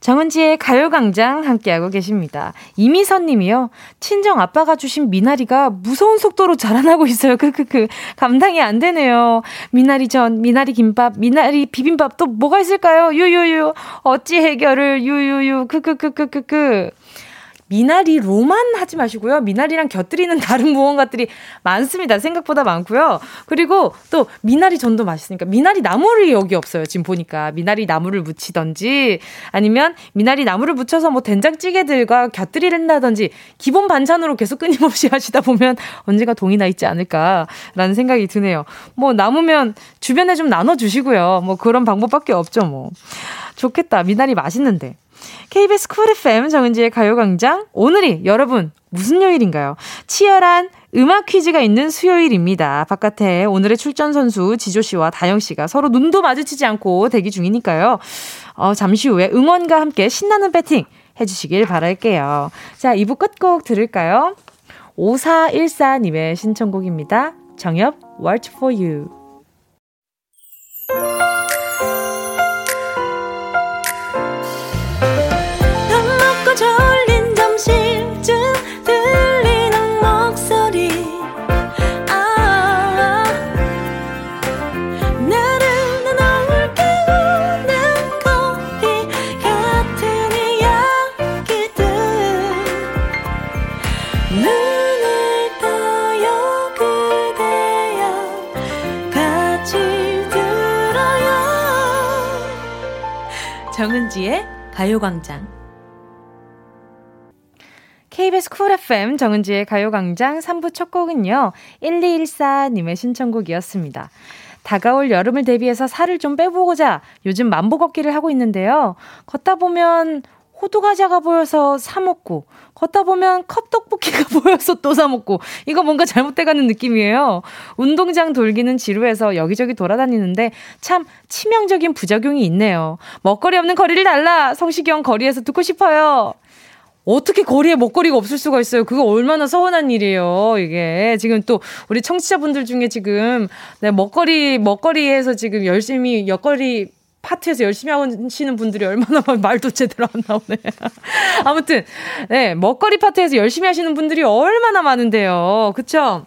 정은지의 가요광장 함께하고 계십니다. 이미선 님이요. 친정 아빠가 주신 미나리가 무서운 속도로 자라나고 있어요. 크크크. 감당이 안 되네요. 미나리 전, 미나리 김밥, 미나리 비빔밥 또 뭐가 있을까요? 유유유. 어찌 해결을 유유유. 크크크크크크. 미나리로만 하지 마시고요. 미나리랑 곁들이는 <laughs> 다른 무언가들이 많습니다. 생각보다 많고요. 그리고 또 미나리 전도 맛있으니까 미나리 나물이 여기 없어요. 지금 보니까 미나리 나물을 무치던지 아니면 미나리 나물을 묻혀서 뭐 된장찌개들과 곁들이는다든지 기본 반찬으로 계속 끊임없이 <laughs> 하시다 보면 언젠가 동이 나 있지 않을까라는 생각이 드네요. 뭐 남으면 주변에 좀 나눠 주시고요. 뭐 그런 방법밖에 없죠, 뭐. 좋겠다. 미나리 맛있는데. KBS 쿨 FM 정은지의 가요광장. 오늘이 여러분 무슨 요일인가요? 치열한 음악 퀴즈가 있는 수요일입니다. 바깥에 오늘의 출전 선수 지조 씨와 다영 씨가 서로 눈도 마주치지 않고 대기 중이니까요. 어, 잠시 후에 응원과 함께 신나는 배팅 해주시길 바랄게요. 자, 2부 끝곡 들을까요? 5414님의 신청곡입니다. 정엽, What for You. 정은지의 가요광장. KBS 쿨 FM 정은지의 가요광장 3부 첫 곡은요. 1214님의 신청곡이었습니다. 다가올 여름을 대비해서 살을 좀 빼보고자 요즘 만보 걷기를 하고 있는데요. 걷다 보면 호두과자가 보여서 사 먹고 걷다 보면 컵떡볶이가 <laughs> 보여서 또 사 먹고 이거 뭔가 잘못돼가는 느낌이에요. 운동장 돌기는 지루해서 여기저기 돌아다니는데 참 치명적인 부작용이 있네요. 먹거리 없는 거리를 달라 성시경 거리에서 듣고 싶어요. 어떻게 거리에 먹거리가 없을 수가 있어요? 그거 얼마나 서운한 일이에요, 이게. 지금 또 우리 청취자분들 중에 지금 네, 먹거리, 먹거리에서 지금 열심히 옆거리 파트에서 열심히 하시는 분들이 얼마나 많- 말도 제대로 안 나오네. <laughs> 아무튼, 네, 먹거리 파트에서 열심히 하시는 분들이 얼마나 많은데요. 그쵸?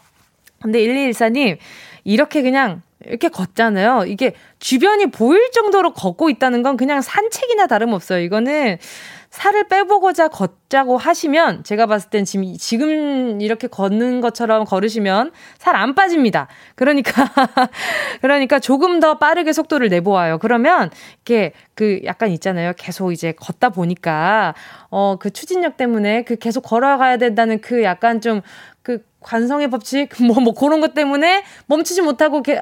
근데 1214님, 이렇게 그냥 이렇게 걷잖아요. 이게 주변이 보일 정도로 걷고 있다는 건 그냥 산책이나 다름없어요. 이거는 살을 빼보고자 걷자고 하시면 제가 봤을 땐 지금, 지금 이렇게 걷는 것처럼 걸으시면 살 안 빠집니다. 그러니까, <laughs> 그러니까 조금 더 빠르게 속도를 내보아요. 그러면 이렇게 그 약간 있잖아요. 계속 이제 걷다 보니까, 어, 그 추진력 때문에 그 계속 걸어가야 된다는 그 약간 좀그 관성의 법칙, <laughs> 뭐, 뭐 그런 것 때문에 멈추지 못하고 게,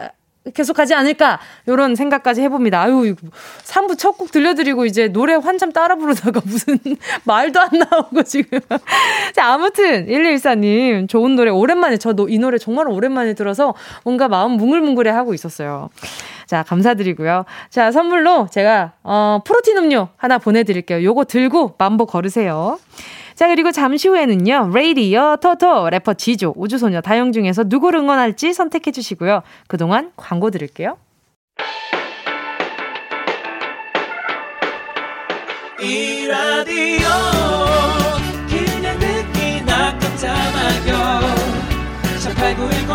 계속하지 않을까 이런 생각까지 해봅니다. 아유 3부 첫 곡 들려드리고 이제 노래 한참 따라 부르다가 무슨 <laughs> 말도 안 나오고 지금. <laughs> 자 아무튼 1214님 좋은 노래 오랜만에 저도 이 노래 정말 오랜만에 들어서 뭔가 마음 뭉글뭉글해 하고 있었어요. 자 감사드리고요. 자 선물로 제가 어, 프로틴 음료 하나 보내드릴게요. 요거 들고 만보 걸으세요. 자, 그리고 잠시 후에는요, 레이디어 토토, 래퍼 지조, 우주소녀 다영 중에서 누구를 응원할지 선택해 주시고요. 그동안 광고 드릴게요. 이 라디오 그냥 듣기나 깜짝마요 18910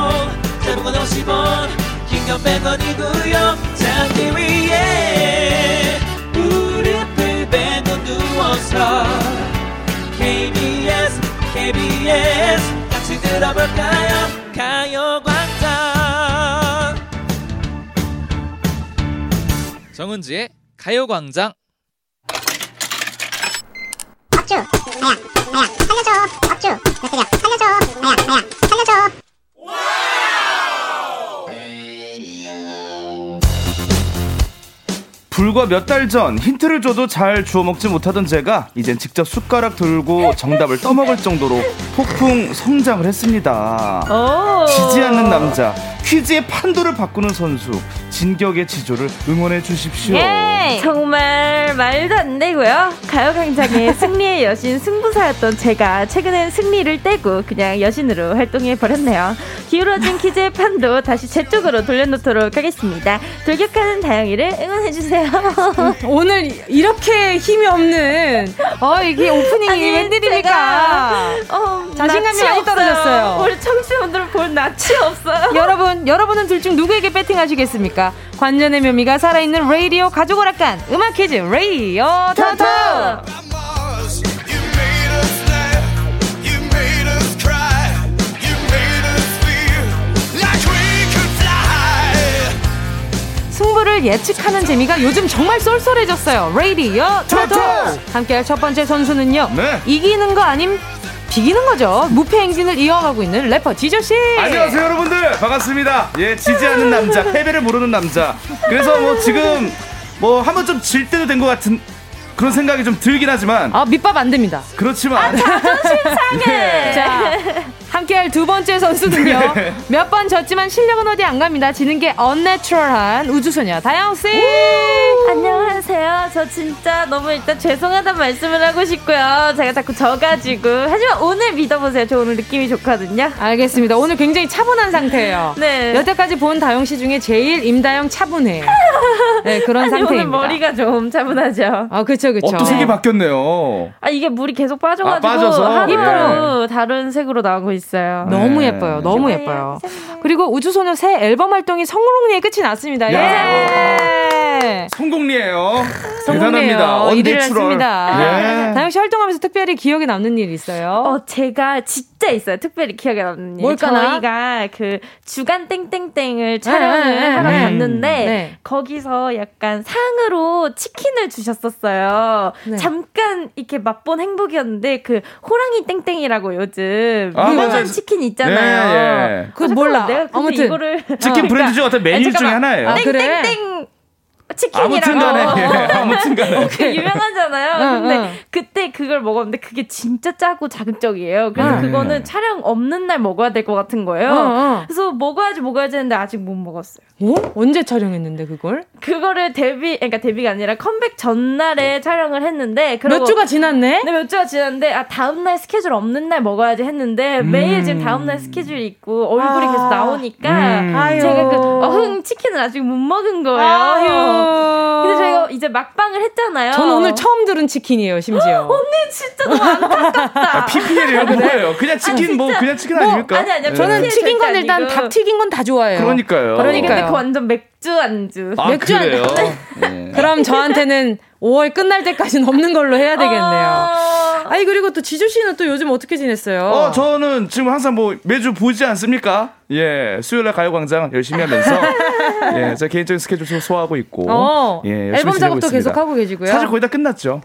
대목원 50원 긴건 100원이고요 잠기 위에 무릎을 베고 누워서 KBS KBS. 같이 들어볼까요? 가요광장. 정은지의 가요광장. 업주. 나야 나야 살려줘. 업주. 몇 대냐 살려줘. 나야 나야 살려줘 불과 몇 달 전 힌트를 줘도 잘 주워 먹지 못하던 제가 이젠 직접 숟가락 들고 정답을 떠먹을 정도로 폭풍 성장을 했습니다. 지지 않는 남자 퀴즈의 판도를 바꾸는 선수 진격의 지조를 응원해 주십시오. 예! 정말 말도 안 되고요. 가요광장의 승리의 여신 승부사였던 제가 최근엔 승리를 떼고 그냥 여신으로 활동해 버렸네요. 기울어진 퀴즈의 판도 다시 제 쪽으로 돌려놓도록 하겠습니다. 돌격하는 다영이를 응원해 주세요. <laughs> 오늘 이렇게 힘이 없는 어 이게 오프닝이 웬일입니까? 어, 자신감이 많이 없어요. 떨어졌어요. 우리 청취자분들은 볼 낯이 없어요. <laughs> 여러분, 여러분은 둘 중 누구에게 배팅하시겠습니까? 관전의 묘미가 살아있는 라디오 가족 오락관 음악 퀴즈 라디오 토토. 승부를 예측하는 재미가 요즘 정말 쏠쏠해졌어요. 라디오 토토. 함께할 첫 번째 선수는요. 네. 이기는 거 아님 비기는 거죠. 무패 행진을 이어가고 있는 래퍼 지조 씨. 안녕하세요 여러분들 반갑습니다. 예 지지 않는 남자 패배를 모르는 남자. 그래서 뭐 지금 뭐 한 번 좀 질 때도 된 것 같은 그런 생각이 좀 들긴 하지만 아 밑밥 안 됩니다. 그렇지만 <laughs> 네. 자, 함께할 두 번째 선수는요. <laughs> 네. 몇번 졌지만 실력은 어디 안 갑니다. 지는 게 언내추럴한 우주소녀 다영 씨. 안녕하세요. 저 진짜 너무 일단 죄송하다는 말씀을 하고 싶고요. 제가 자꾸 져가지고. 하지만 오늘 믿어보세요. 저 오늘 느낌이 좋거든요. 알겠습니다. 오늘 굉장히 차분한 상태예요. <laughs> 네. 여태까지 본 다영 씨 중에 제일 임다영 차분해요. <laughs> 네, 그런 아니, 상태입니다. 오늘 머리가 좀 차분하죠. 아, 그쵸, 그쵸. 어, 또 색이 바뀌었네요. 아 이게 물이 계속 빠져가지고 아, 빠져서? 하루 다른 색으로 나오고 있어요. 너무 네. 예뻐요. 너무 예뻐요. 그리고 우주소녀 새 앨범 활동이 성공리에 끝이 났습니다. 예. 대단합니다. 일을 Unnatural. 했습니다. 예. 다영 씨 활동하면서 특별히 기억에 남는 일 있어요? 어, 제가 진짜 있어요. 특별히 기억에 남는 일. 뭘까나? 저희가 그 주간 땡땡땡을 촬영을 네, 네, 하러 네. 갔는데 네. 거기서 약간 상으로 치킨을 주셨었어요. 네. 잠깐 이렇게 맛본 행복이었는데 그 호랑이 땡땡이라고 요즘 아, 유명한. 치킨 있잖아요. 예, 예. 그거 몰라. 내가 근데 아무튼. 이거를 치킨 브랜드 중 어떤 메뉴 아니, 중에. 하나예요. 아, 그래? 땡땡땡 치킨이라고 아무튼 간에 예, 아무튼 간에 그 유명하잖아요. 응, 근데 응. 그때 그걸 먹었는데 그게 진짜 짜고 자극적이에요. 그래서 응. 그거는 촬영 없는 날 먹어야 될 것 같은 거예요. 어, 어. 그래서 먹어야지 먹어야지 했는데 아직 못 먹었어요. 어? 언제 촬영했는데 그걸? 그거를 데뷔, 그러니까 데뷔가 아니라 컴백 전날에 촬영을 했는데 몇 주가 지났네? 네, 몇 주가 지났는데 아 다음 날 스케줄 없는 날 먹어야지 했는데 매일 지금 다음 날 스케줄이 있고 얼굴이 아. 계속 나오니까 음. 아유. 제가 그 어흥 치킨을 아직 못 먹은 거예요. 아유. 근데 저희가 이제 막방을 했잖아요. 저는 오늘 처음 들은 치킨이에요, 심지어. 언니 진짜 너무 안타깝다. <laughs> 아, PPL이요 뭐예요? 그냥 치킨 뭐 그냥 치킨 아닙니까? 아니 아니야. 예. 저는 네. 튀긴 건 일단 아니고. 닭 튀긴 건 다 좋아해요. 그러니까요. 그러니까요. 그 완전 맥주 안주. 아, 맥주 한- 그래요? 예. 그럼 저한테는 5월 끝날 때까지는 없는 걸로 해야 되겠네요. 어... 아니 그리고 또 지주 씨는 또 요즘 어떻게 지냈어요? 어, 저는 지금 항상 뭐 매주 보지 않습니까? 예, 수요일 날 가요광장 열심히 하면서 예, 제 개인적인 스케줄 좀 소화하고 있고 어, 예, 앨범 작업도. 계속 하고 계시고요. 사실 거의 다 끝났죠.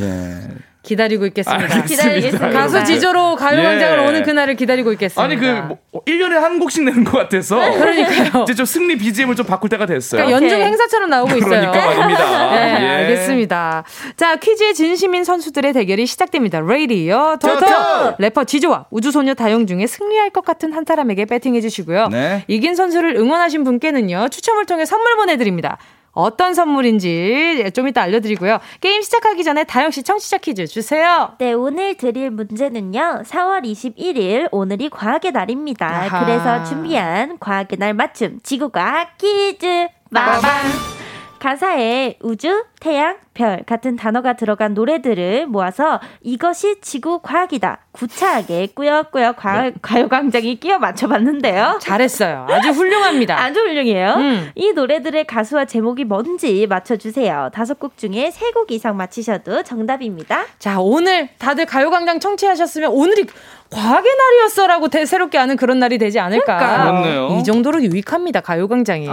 예, 기다리고 있겠습니다. 알겠습니다. 기다리겠습니다. 가수 지조로 가요광장을 예. 오는 그날을 기다리고 있겠습니다. 아니 그 뭐, 1년에 한 곡씩 내는 것 같아서 그러니까요. 이제 좀 승리 BGM을 좀 바꿀 때가 됐어요. 그러니까 연중 행사처럼 나오고 있어요. 그러니까 말입니다. <laughs> 네, 예. 알겠습니다. 자, 퀴즈에 진심인 선수들의 대결이 시작됩니다. 레이디어 토토 토토! 래퍼 지조와 우주소녀 다영 중에 승리할 것 같은 한 사람에게 배팅해 주시고요. 네. 이긴 선수를 응원하신 분께는요. 추첨을 통해 선물 보내드립니다. 어떤 선물인지 좀 이따 알려드리고요. 게임 시작하기 전에 다영 씨 청취자 퀴즈 주세요. 네, 오늘 드릴 문제는요. 4월 21일 오늘이 과학의 날입니다. 아하. 그래서 준비한 과학의 날 맞춤 지구과학 퀴즈 빠방. 가사에 우주, 태양, 별 같은 단어가 들어간 노래들을 모아서 이것이 지구 과학이다. 구차하게 꾸역꾸역 과, 가요광장이 끼워 맞춰봤는데요. 잘했어요. 아주 훌륭합니다. <laughs> 아주 훌륭해요. 음. 이 노래들의 가수와 제목이 뭔지 맞춰주세요. 다섯 곡 중에 세 곡 이상 맞히셔도 정답입니다. 자, 오늘 다들 가요광장 청취하셨으면 오늘이 과학의 날이었어라고 대- 새롭게 아는 그런 날이 되지 않을까. 그러니까요. 그렇네요. 이 정도로 유익합니다, 가요광장이.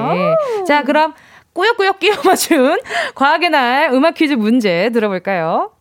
자, 그럼 꾸역꾸역 끼워 맞춘 <laughs> 과학의 날 음악 퀴즈 문제 들어볼까요?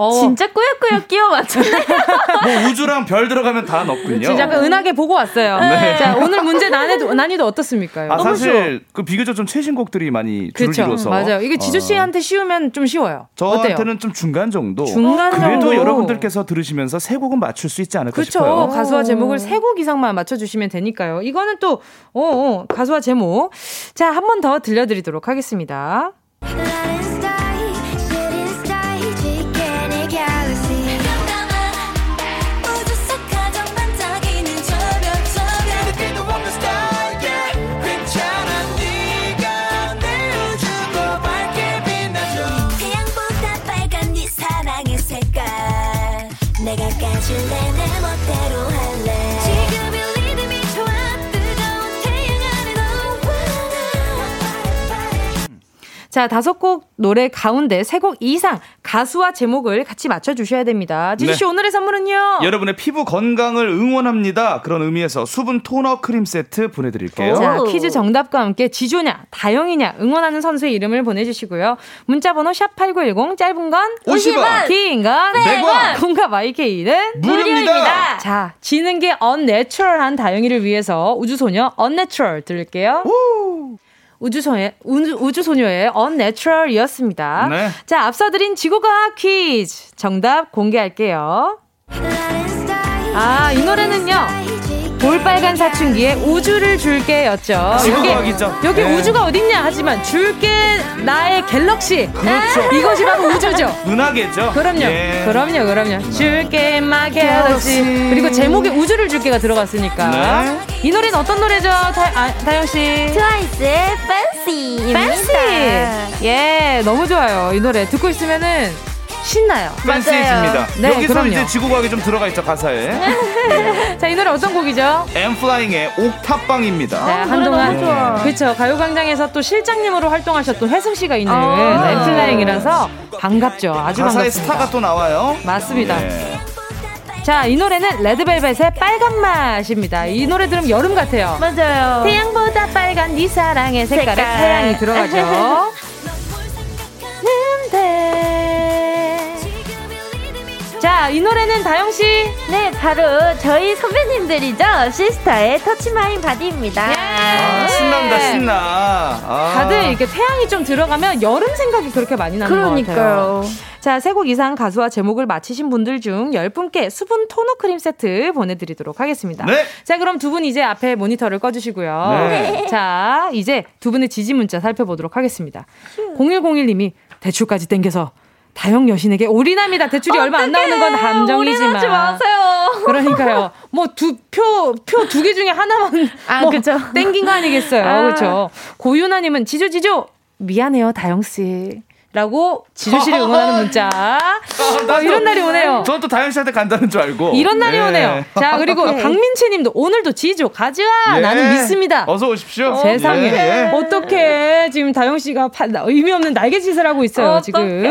어, 진짜 꾸역꾸역 끼워 맞췄네. <laughs> 뭐 우주랑 별 들어가면 다 넣군요. 진짜 약간 은하계 보고 왔어요. 네. 자, 오늘 문제 난이도, 난이도 어떻습니까? 아, 사실 그 비교적 좀 최신 곡들이 많이 줄을 그렇죠. 이뤄서 맞아요. 이게 지조 어, 씨한테 쉬우면 좀 쉬워요. 저한테는 어때요? 좀 중간 정도. 중간 그래도 정도. 여러분들께서 들으시면서 세 곡은 맞출 수 있지 않을까 그렇죠. 싶어요. 가수와 제목을 세 곡 이상만 맞춰주시면 되니까요. 이거는 또 어, 어, 가수와 제목. 자, 한 번 더 들려드리도록 하겠습니다. 자, 다섯 곡 노래 가운데 세 곡 이상 가수와 제목을 같이 맞춰주셔야 됩니다. 지조 씨 네. 오늘의 선물은요? 여러분의 피부 건강을 응원합니다. 그런 의미에서 수분 토너 크림 세트 보내드릴게요. 자, 퀴즈 정답과 함께 지조냐, 다영이냐 응원하는 선수의 이름을 보내주시고요. 문자번호 샵 #8910 짧은 건 50원, 긴건 100원, 콩과 마이케이는 무료입니다. 자, 지는 게 Unnatural한 다영이를 위해서 우주소녀 Unnatural 들을게요. 우주소녀의, 우주, 우주소녀의 Unnatural이었습니다. 네. 자, 앞서 드린 지구과학 퀴즈 정답 공개할게요. 아, 이 노래는요. 볼빨간 사춘기에 우주를 줄게였죠. 지구과학이죠. 여기 네. 우주가 어딨냐 하지만 줄게 나의 galaxy. 그렇죠. 이것이 바로 우주죠. 은하계죠. 그럼요. 예. 그럼요, 그럼요. 줄게 my galaxy. 그리고 제목에 우주를 줄게가 들어갔으니까. 네. 이 노래는 어떤 노래죠, 다, 아, 다영 씨? 트와이스의 Fancy입니다. 팬시. 예, 너무 좋아요. 이 노래 듣고 있으면은 신나요. 팬시해집니다. 네, 여기서 그럼요. 이제 지구과학이 좀 들어가 있죠 가사에. <laughs> 자, 이 노래 어떤 곡이죠? 엠플라잉의 옥탑방입니다. 네, 한동안 그렇죠 가요광장에서 또 실장님으로 활동하셨던 혜승 씨가 있는 아. 엠플라잉이라서 반갑죠. 아주 가사에 반갑습니다. 스타가 또 나와요. 맞습니다. 예. 자, 이 노래는 레드벨벳의 빨간 맛입니다. 이 노래 들으면 여름 같아요. 맞아요. 태양보다 빨간 네 사랑의 색깔에 색깔. 태양이 들어가죠. <laughs> 자, 이 노래는 다영 씨. 네, 바로 저희 선배님들이죠. 시스타의 Touch My Body입니다. 아, 신난다 신나. 아. 다들 이렇게 태양이 좀 들어가면 여름 생각이 그렇게 많이 나는 것 같아요. 그러니까요. 자, 세 곡 이상 가수와 제목을 맞히신 분들 중 10분께 수분 토너 크림 세트 보내드리도록 하겠습니다. 네. 자, 그럼 두 분 이제 앞에 모니터를 꺼주시고요. 네. 자, 이제 두 분의 지지 문자 살펴보도록 하겠습니다. 0101님이 대출까지 땡겨서 다영 여신에게 올인합니다. 대출이 얼마 안 나오는 건. 올인하지 마세요. <laughs> 그러니까요. 뭐 두 표 표 두 개 중에 하나만 아, 뭐 그쵸. 땡긴 거 아니겠어요. 아. 그렇죠. 고윤아님은 지조 지조 미안해요 다영 씨. 라고 지조씨를 <laughs> 응원하는 문자. 어, 이런 날이 오네요. 저는 또 다현 씨한테 간다는 줄 알고. 이런 날이 예. 오네요. 자, <laughs> 그리고 강민채 님도 오늘도 지조 가자! 예. 나는 믿습니다. 어서 오십시오. 세상에. 예, 예. 어떻게 지금 다영 씨가 파- 의미 없는 날개짓을 하고 있어요, 지금.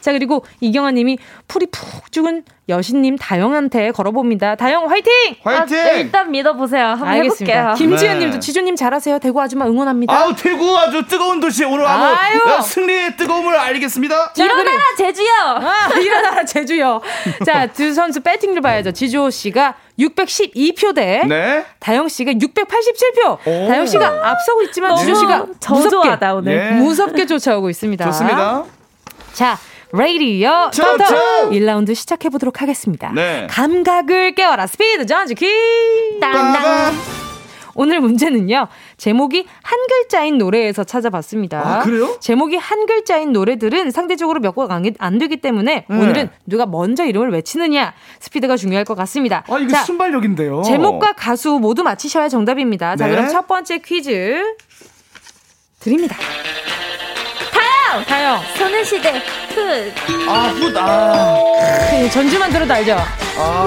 자, 그리고 이경아 님이 풀이 푹 죽은 여신님 다영한테 걸어봅니다. 다영 화이팅! 아, 일단 믿어보세요. 한번 알겠습니다. 해볼게요. 김지현 네. 님도 지조님 잘하세요. 대구 아줌마 응원합니다. 아우 태구 아주 뜨거운 도시 오늘 아무 아유. 승리의 뜨거움을 알리겠습니다. 자, 일어나라, 그래. 제주요! 아, <laughs> 일어나라 제주요. 자, 두 선수 배팅을 봐야죠. 지조 씨가 612표 대 네. 다영 씨가 687표. 오. 다영 씨가 앞서고 있지만 지조 씨가 무섭게 저조하다, 오늘. 예. 무섭게 쫓아오고 있습니다. 좋습니다. 자, 레이디어 토토. 1라운드 시작해 보도록 하겠습니다. 네. 감각을 깨워라. 스피드 전주 퀴즈. 땅땅. 오늘 문제는요. 제목이 한 글자인 노래에서 찾아봤습니다. 아, 그래요? 제목이 한 글자인 노래들은 상대적으로 몇 곡 안 되기 때문에 네. 오늘은 누가 먼저 이름을 외치느냐 스피드가 중요할 것 같습니다. 아 이거 자, 순발력인데요. 제목과 가수 모두 맞히셔야 정답입니다. 자, 네. 그럼 첫 번째 퀴즈 드립니다. 다영! 다영! 소녀시대, 훗. 아 훗. 아. 그 전주만 들어도 알죠? 아.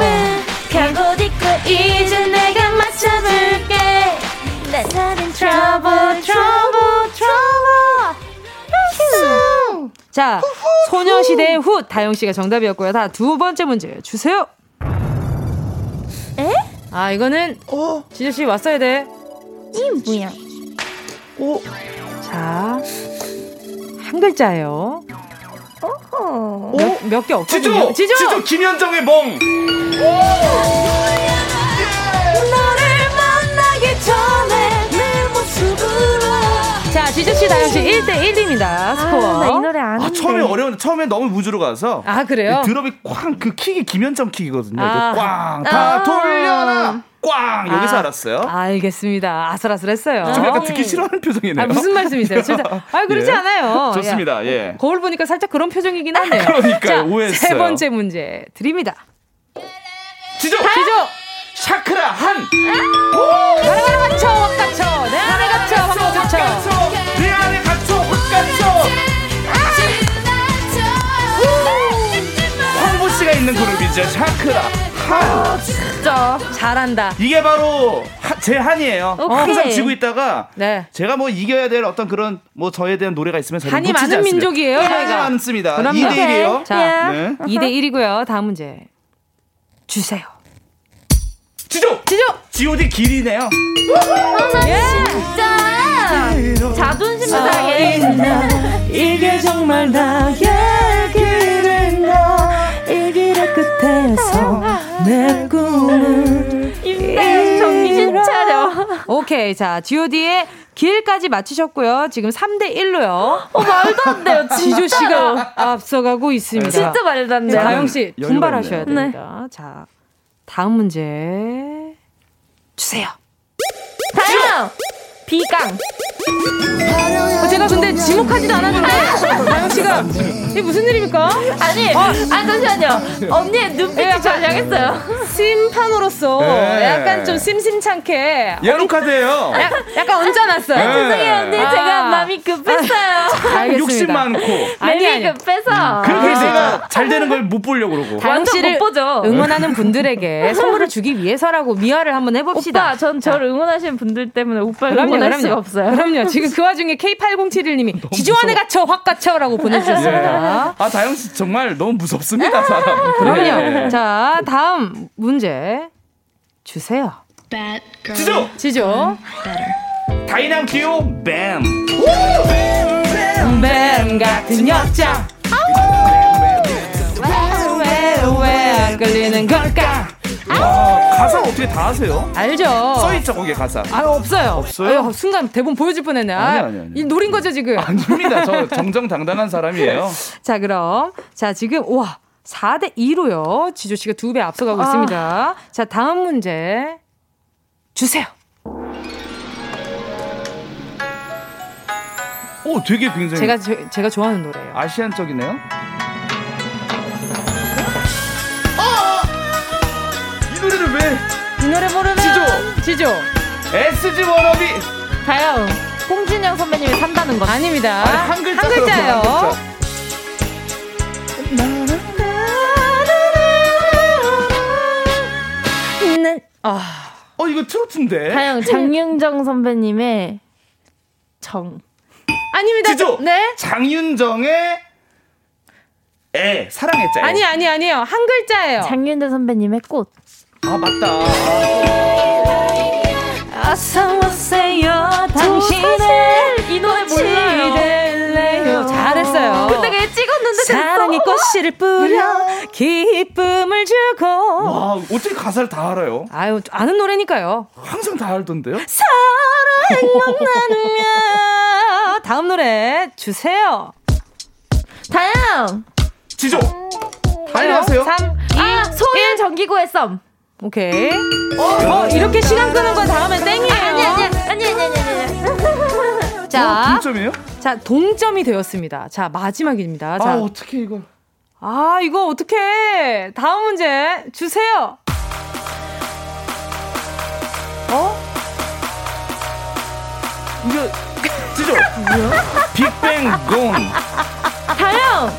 별옷 입고 이제 내가 맞춰볼게. 내 화살은 trouble, trouble, trouble. 자, 소녀시대의 훗 다영 씨가 정답이었고요. 다 두 번째 문제 주세요. 에? 아, 이거는 지조 씨 왔어야 돼. 이 뭐야? 오. 자, 한 글자예요. 어허. 몇개 없거든요. 지조. 지조. 김현정의 멍. 너를 만나기 전에 내 모습으로. 자, 지조 씨, 다영 씨 1대 1입니다. 스코어. 나이 노래 아는데. 아 처음에 어려운데 처음에 너무 무주로 가서. 아, 그래요? 이 드럼이 꽝그 킥이 김현정 킥이거든요. 아. 꽝. 다 아. 돌려라. 꽝. 여기서 아, 알았어요. 알겠습니다. 아슬아슬했어요. 좀 약간 듣기 싫어하는 표정이네요. 아, 무슨 말씀이세요? 진짜. <laughs> 아, 그렇지 예. 않아요. 좋습니다. 야, 예. 거울 보니까 살짝 그런 표정이긴 <laughs> 하네요. 그러니까요. 자, 오해했어요. 세 번째 문제 드립니다. 지조. 지조! 샤크라 한. 바라바라 갇혀, 확 갇혀. 내 안에 갇혀, 확 갇혀. 내 안에 갇혀 확 갇혀. 황보 씨가 있는 그룹이죠. 샤크라 한. 진짜. 잘한다. 이게 바로 하- 제 한이에요. 오케이. 항상 지고 있다가 네. 제가 뭐 이겨야 될 어떤 그런 뭐 저에 대한 노래가 있으면 저는 한이 놓치지 많은 않습니다. 민족이에요, 한이 저희가. 많습니다. 그럼요. 2대 1이에요. 자, 네. 2대 1이고요. 다음 문제. 주세요. 지조. 지조! G.O.D 길이네요. 진짜. 자존심 상해. 이게 정말 나의 길인가 이 끝에서 내 꿈을 임다영 정신 차려. 오케이 자 G.O.D의 길까지 맞추셨고요 지금 3대 1로요 어, 말도 안 돼요. 지조 씨가 앞서가고 있습니다 진짜 말도 안 돼요. 다영 씨 분발하셔야 있네요. 됩니다 자 다음 문제 주세요 다영! 비강. 어, 제가 근데 지목하지도 않았는데 다영 씨가 이게 무슨 일입니까? 아니, 아니, 잠시만요. 언니의 눈빛이 절 향했어요. 심판으로서 네. 약간 좀 심심찮게 옐로 카드예요. 야- 약간 얹어놨어요. 네. 죄송해요, 언니. 아. 제가 마음이 급했어요. 알겠습니다. 욕심 많고. 아니, 아니. 급해서. 그렇게 아. 내가 잘 되는 걸 못 보려고 그러고. 다영 완전 씨를 못 보죠. 응원하는 분들에게 선물을 주기 위해서라고 미화를 한번 해봅시다. 오빠, 전 저를 응원하시는 분들 때문에 오빠를 그럼요, 응원할 그럼요. 수가 없어요. 그럼요. 지금 그 와중에 K8071님이 <laughs> 지조안에 갇혀 확 갇혀라고 보내주셨습니다. 아 다영 씨 정말 너무 무섭습니다 사람. 그럼요. 네. 자, 다음 문제 주세요. 지조 지조. 다이남 듀오 뱀. 뱀 같은 역장. 왜왜 왜 끌리는 걸까? 와 가사 어떻게 다 아세요? 알죠. 써있죠 거기에 가사. 아 없어요. 없어요? 아유, 순간 대본 보여줄 뻔했네. 아, 아니, 아니, 아니. 이 노린 거죠 지금. 아닙니다. 저 정정당당한 사람이에요. <laughs> 자 그럼 자 지금 와 4대 2로요. 지조 씨가 두 배 앞서가고 아. 있습니다. 자 다음 문제 주세요. 오 되게 굉장히 제가 제, 제가 좋아하는 노래예요. 아시안적이네요. 노래 모르면 지조! 지조 SG 워너비 다영, 홍진영 선배님이 산다는 거 아닙니다. 아니, 한 글자 한 글자예요. 한 글자. 네. 아, 어 이거 트로트인데. 다영 장윤정 선배님의 정. 아닙니다. 지조. 네. 장윤정의 애 사랑의 짤. 아니 아니 아니에요. 한 글자예요. 장윤대 선배님의 꽃. 아 맞다. 어서 오세요 당신의 이 노래 몰라요. 될래요. 잘했어요. 그때 그냥 찍었는데 사랑의 꽃씨를 뿌려 기쁨을 주고. 와 어떻게 가사를 다 알아요? 아유 아는 노래니까요. 항상 다 알던데요? 사랑 만 나누며 다음 노래 주세요. 다영. 지조. 빨리 하세요. 3, 2, 아 소년 정기고의 썸. 오케이. 어, 이렇게 시간 끄는 거 다음엔 땡이에요. 아니 아니 아니 아니 아니 아니. <laughs> 자, 동점이에요? 자 동점이 되었습니다. 자 마지막입니다. 자, 아 어떻게 이걸? 아 이거 어떻게? 다음 문제 주세요. 어? 이거 <laughs> 지조. 빅뱅 곤. 다영.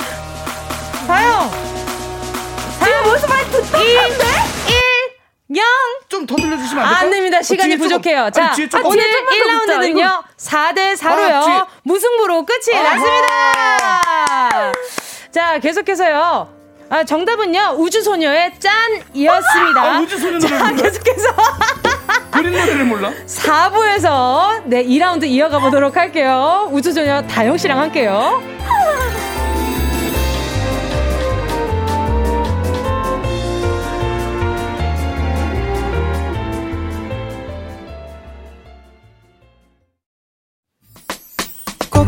다영. 지금 많이 듣던데? 1, 0. 좀더 들려주시면 안 될까요? 안 됩니다. 시간이 어, 뒤에 부족해요. 자, 아니, 오늘 뒤에 좀만 더 붙자. 1라운드는요, 4대 4로요. 아. 무승부로 끝이 아하. 났습니다. 자, 계속해서요. 아, 정답은요, 우주소녀의 짠이었습니다. 아, 우주소녀 노래 자? 계속해서 그린 노래를 몰라? 4부에서 네, 2라운드 이어가 보도록 할게요. 우주소녀 다영 씨랑 할게요.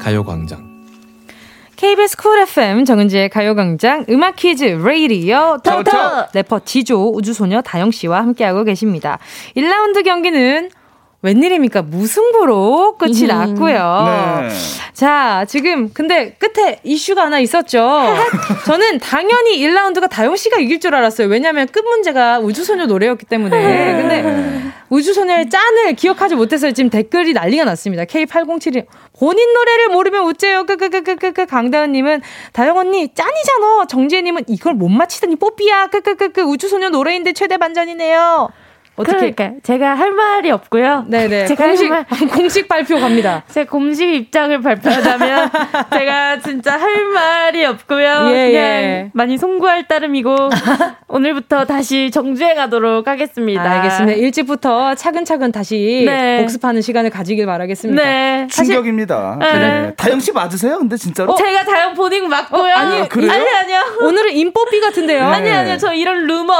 가요광장 KBS 쿨 FM 정은지의 가요광장 음악 퀴즈 레이디어 토토. 래퍼 지조 우주소녀 다영 씨와 함께하고 계십니다. 1라운드 경기는 웬일입니까? 무승부로 끝이 음. 났고요. 네. 자, 지금 근데 끝에 이슈가 하나 있었죠. <laughs> 저는 당연히 1라운드가 다영 씨가 이길 줄 알았어요. 왜냐면 끝 문제가 우주소녀 노래였기 때문에. 근데 우주소녀의 짠을 기억하지 못해서 지금 댓글이 난리가 났습니다. K8071 본인 노래를 모르면 어째요? 끄끄끄끄끄 강다은님은 다영 언니 짠이잖아. 정지혜님은 이걸 못 맞히다니 뽀삐야. 끄끄끄끄 우주소녀 노래인데 최대 반전이네요. 어떻게? 그러니까 제가 할 말이 없고요. 네네. <laughs> 제가 공식 할 말- <laughs> 공식 발표 갑니다. <laughs> 제 공식 입장을 발표하자면 제가 진짜 할 말이 없고요. 예, 그냥 예. 많이 송구할 따름이고 오늘부터 다시 정주행 하도록 하겠습니다. 알겠습니다. 일찍부터 차근차근 다시 네. 복습하는 시간을 가지길 바라겠습니다. 네. 충격입니다. 네. 네. 다영 씨 맞으세요? 근데 진짜로? 제가 다영 보닝 맞고요. 어, 아니, 그래요? 아니 아니요. 오늘은 인뽀삐 같은데요. 네. 아니 아니요. 저 이런 루머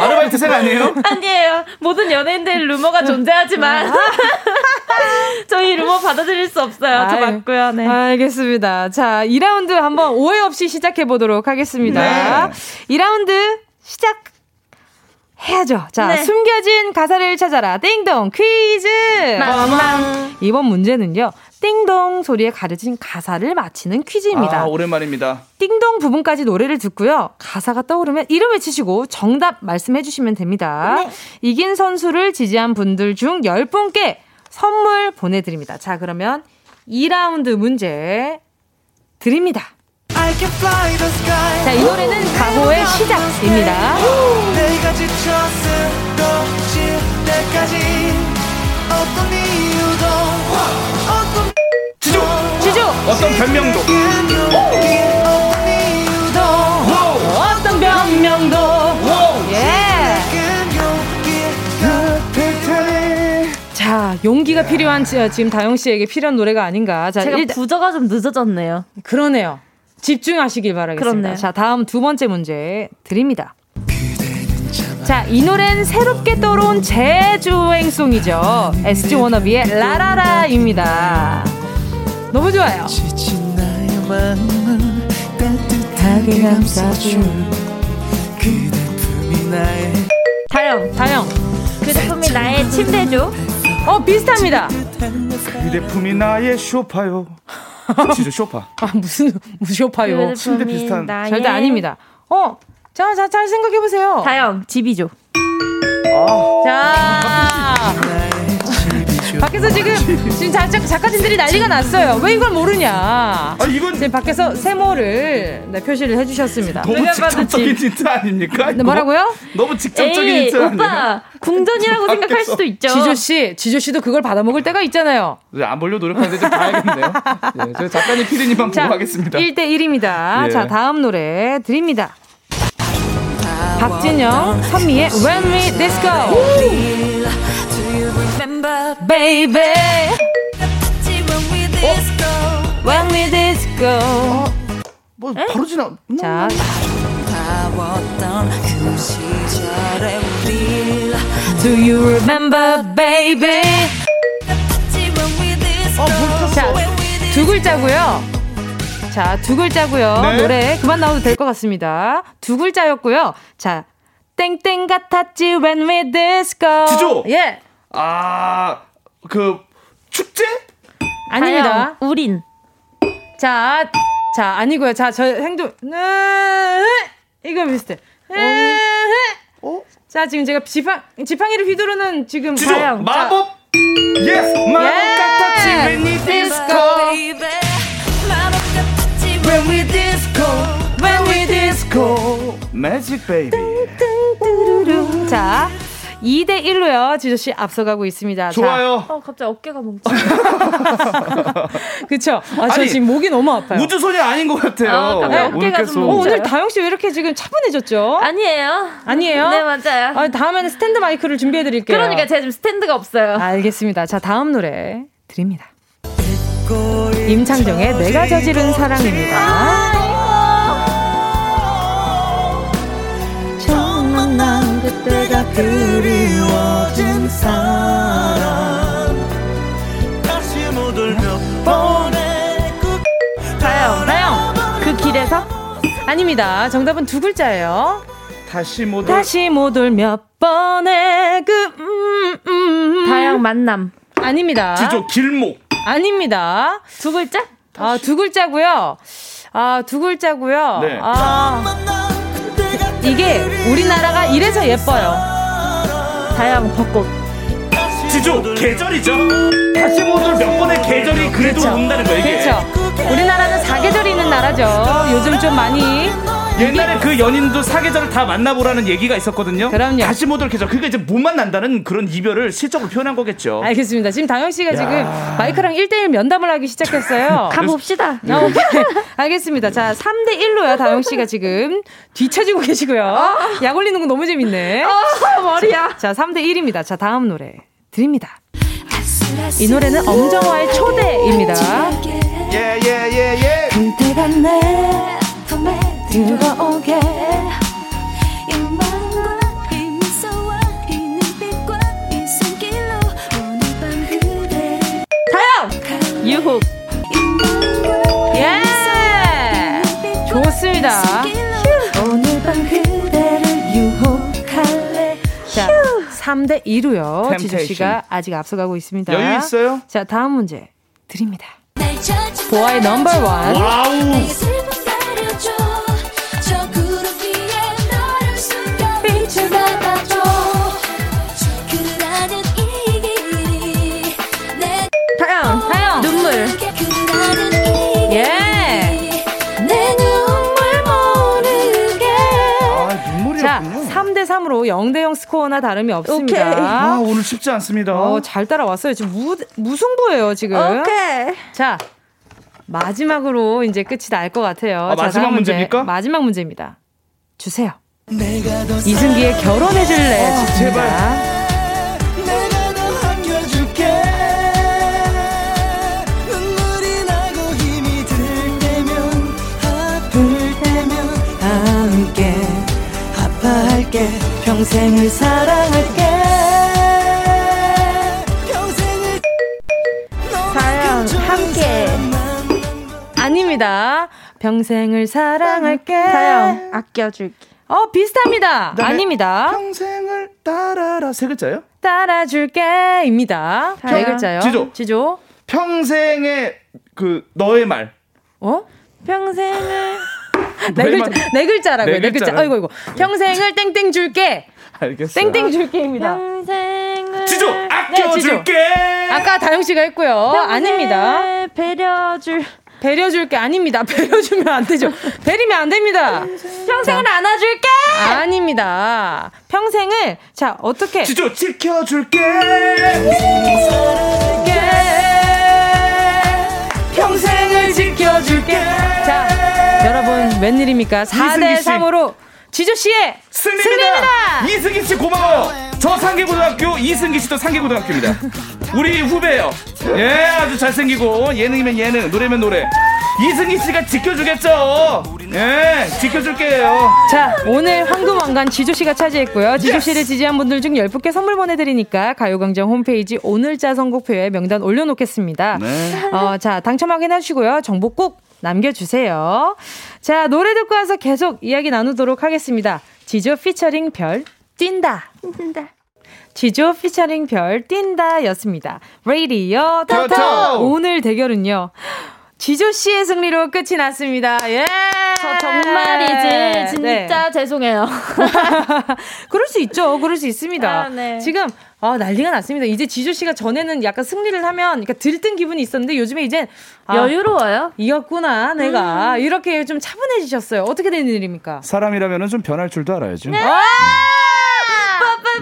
아르바이트생 아니에요? <laughs> 아니에요. 모든 연예인들 루머가 존재하지만 <laughs> 저희 루머 받아들일 수 없어요. 저 아유, 맞고요. 네. 알겠습니다. 자, 2라운드 한번 오해 없이 시작해 보도록 하겠습니다. 네. 2라운드 시작. 해야죠. 자, 네. 숨겨진 가사를 찾아라. 띵동 퀴즈. 망망. 이번 문제는요. 띵동 소리에 가려진 가사를 맞히는 퀴즈입니다. 아, 오랜만입니다. 띵동 부분까지 노래를 듣고요. 가사가 떠오르면 이름 외치시고 정답 말씀해 주시면 됩니다. 네. 이긴 선수를 지지한 분들 중 10분께 선물 보내드립니다. 자, 그러면 2라운드 문제 드립니다. 자, 이 노래는 가호의 시작입니다. 내가 쓰러질 때까지 어떤 이 어떤 변명도. 어떤 변명도. 예. 자, 용기가 필요한 지- 지금 다영 씨에게 필요한 노래가 아닌가. 자, 제가 일단 부저가 좀 늦어졌네요. 그러네요. 집중하시길 바라겠습니다. 그렇네요. 자, 다음 두 번째 문제 드립니다. 자, 이 노래는 새롭게 떠오른 재주행송이죠. SG 워너비의 라라라입니다. 너무 좋아요. 지친 나의 마음을 따뜻하게 감싸준 그대 품이 나의 다영, 다영. 그 제품이 나의 침대죠. 어, 비슷합니다. 휴대품이 나의 쇼파요. 진짜 쇼파. <laughs> 아, 무슨, 무슨 쇼파요. 그 침대 비슷한. 나의- 절대 아닙니다. 어, 자, 자, 잘 생각해 보세요. 다영, 집이죠. 자. 밖에서 지금 지금 작가, 작가진들이 난리가 났어요. 왜 이걸 모르냐? 아, 이건 지금 밖에서 세모를 네, 표시를 해주셨습니다. 너무 직접적인 힌트 아닙니까? 네, 뭐라고요? 너무 직접적인 에이, 아니에요? 오빠, 궁전이라고 생각할 수도 있죠. 지조 씨, 지조 씨도 그걸 받아먹을 때가 있잖아요. 안 보려 노력하는데 좀 봐야겠네요. <laughs> 예, 저 작가님 피디님만 보고 하겠습니다. 1대 1입니다. 예. 자, 다음 노래 드립니다. 박진영, 선미의 When We Disco. Baby. When We Disco. 뭐 바로 지나. 자, Do you remember, baby? 자, 두 글자고요. 자, 두 글자고요. 네. 노래 그만 나와도 될 것 같습니다. 두 글자였고요. 자, 땡땡 같았지 when we disco. 지조! 예. 아, 그 축제? 아닙니다. 다영, 우린. 자, 자, 아니고요. 자, 저 행동. 네, 이거 비슷해. 네. 자, 지금 제가 지팡 지팡이를 휘두르는 지금 지조 다영. 자, 마법. yes 마법 예. 같았지 when we disco. When we disco, when we disco. Magic baby. 자, 2대 1로요. 지조 씨 앞서가고 있습니다. 좋아요. 어, 갑자기 어깨가 뭉쳐. 자, <laughs> 그쵸? 아, 저 아니, 지금 목이 너무 아파요. 우주소녀 아닌 것 같아요. 아, 갑자기 오늘 어깨가 좀 계속. 어, 오늘 다영 씨 왜 이렇게 지금 차분해졌죠? 아니에요. 아니에요? 네, 맞아요. 아, 다음에는 스탠드 마이크를 준비해 드릴게요. 그러니까 제가 지금 스탠드가 없어요. 알겠습니다. 자, 다음 노래 드립니다. 임창정의 내가 저지른 사랑입니다. 그때가 그리워진 사람 다시 못 올 몇 번의 다영, 다영. 그 길에서? 아닙니다. 정답은 두 글자예요. 다시 못 다시 못 올 몇 번의 그, 음, 음, 음. 다영 만남. 아닙니다. 지조 길목. 아닙니다. 두 글자? 아, 두 글자고요. 아, 두 글자고요. 네. 아, 이게 우리나라가 이래서 예뻐요. 다영 벚꽃. 지조 계절이죠. 다시 못올 몇 번의 계절이 그래도 그렇죠. 온다는 거예요. 이게. 그렇죠. 우리나라는 사계절이 있는 나라죠. 요즘 좀 많이. 옛날에 그 연인도 사계절을 다 만나보라는 얘기가 있었거든요. 그럼요. 다시 못 올 계절. 그러니까 이제 못 만난다는 그런 이별을 실적으로 표현한 거겠죠. 알겠습니다. 지금 다영 씨가 야. 지금 마이크랑 1대1 면담을 하기 시작했어요. <laughs> 가봅시다. 어, 오케이. 알겠습니다. 자, 3대 1로요. 다영 씨가 지금 뒤쳐지고 계시고요. 약 올리는 거 너무 재밌네. 어, 머리야. 자, 3대 1입니다. 자, 다음 노래 드립니다. 이 노래는 엄정화의 초대입니다. 예예예 예. 그대가 내 품에 들어오게 다영! 유혹. 예! 좋습니다. 오늘 밤 그대를 유혹할래 자, 3대 2로요. 지조. 씨가 아직 앞서가고 있습니다. 여유 있어요? 자, 다음 문제 드립니다. 보아의 넘버 원. 와우. 3대 3으로 0대 0 스코어나 다름이 없습니다. 오케이. 아 오늘 쉽지 않습니다. 어, 잘 따라왔어요. 지금 무, 무승부예요, 지금. 오케이. 자, 마지막으로 이제 끝이 날 것 같아요. 아, 자, 마지막 문제. 문제입니까? 마지막 문제입니다. 주세요. 이승기의 결혼해줄래. 아, 듣습 평생을 사랑할게 사랑 함께 아닙니다. 평생을 사랑할게. 사랑 아껴줄게. 어, 비슷합니다. 아닙니다. 평생을 따라라 세 글자요? 따라줄게입니다. 네 사랑. 글자요. 지조. 지조. 평생의 그 너의 말. 어? 평생을 네 글자, 말. 네 글자라고요. 네 네 글자. 아이고, 이고 평생을 땡땡 줄게. 알겠어요. 땡땡 줄게입니다. 평생을 지조 네, 아껴줄게. 아까 다영 씨가 했고요. 평생 아닙니다. 배려줄 배려줄 게 아닙니다. <laughs> 배려주면 안 되죠. 배리면 안 됩니다. 평생을 안아줄게. 아닙니다. 평생을 자 어떻게 지조 지켜줄게. 평생을 지켜줄게. 자 여러분 웬일입니까? 4대 이승기 씨. 3으로 지조 씨의 승리입니다. 승리입니다. 이승기 씨 고마워요. 저 상계고등학교 이승기 씨도 상계고등학교입니다. 우리 후배예요. 예, 아주 잘생기고 예능이면 예능, 노래면 노래. 이승기 씨가 지켜주겠죠. 예, 지켜줄게요. 자, 오늘 황금왕관 지조 씨가 차지했고요. 지조 씨를 지지한 분들 중 10분께 선물 보내드리니까 가요광장 홈페이지 오늘자 선곡표에 명단 올려놓겠습니다. 네. 어, 자, 당첨 확인하시고요. 정보 꼭 남겨주세요. 자, 노래 듣고 와서 계속 이야기 나누도록 하겠습니다. 지조 피처링 별, 뛴다. 뛴다. 지조 피처링 별, 뛴다 였습니다. 레이디어! 토토! 오늘 대결은요. 지조 씨의 승리로 끝이 났습니다. 예! 저 정말이지 진짜 네. 죄송해요. <laughs> 그럴 수 있죠. 그럴 수 있습니다. 아, 네. 지금 아, 난리가 났습니다. 이제 지조 씨가 전에는 약간 승리를 하면 그러니까 들뜬 기분이 있었는데 요즘에 이제 아, 여유로워요. 이겼구나 내가 이렇게 좀 차분해지셨어요. 어떻게 된 일입니까? 사람이라면 좀 변할 줄도 알아야죠. 네.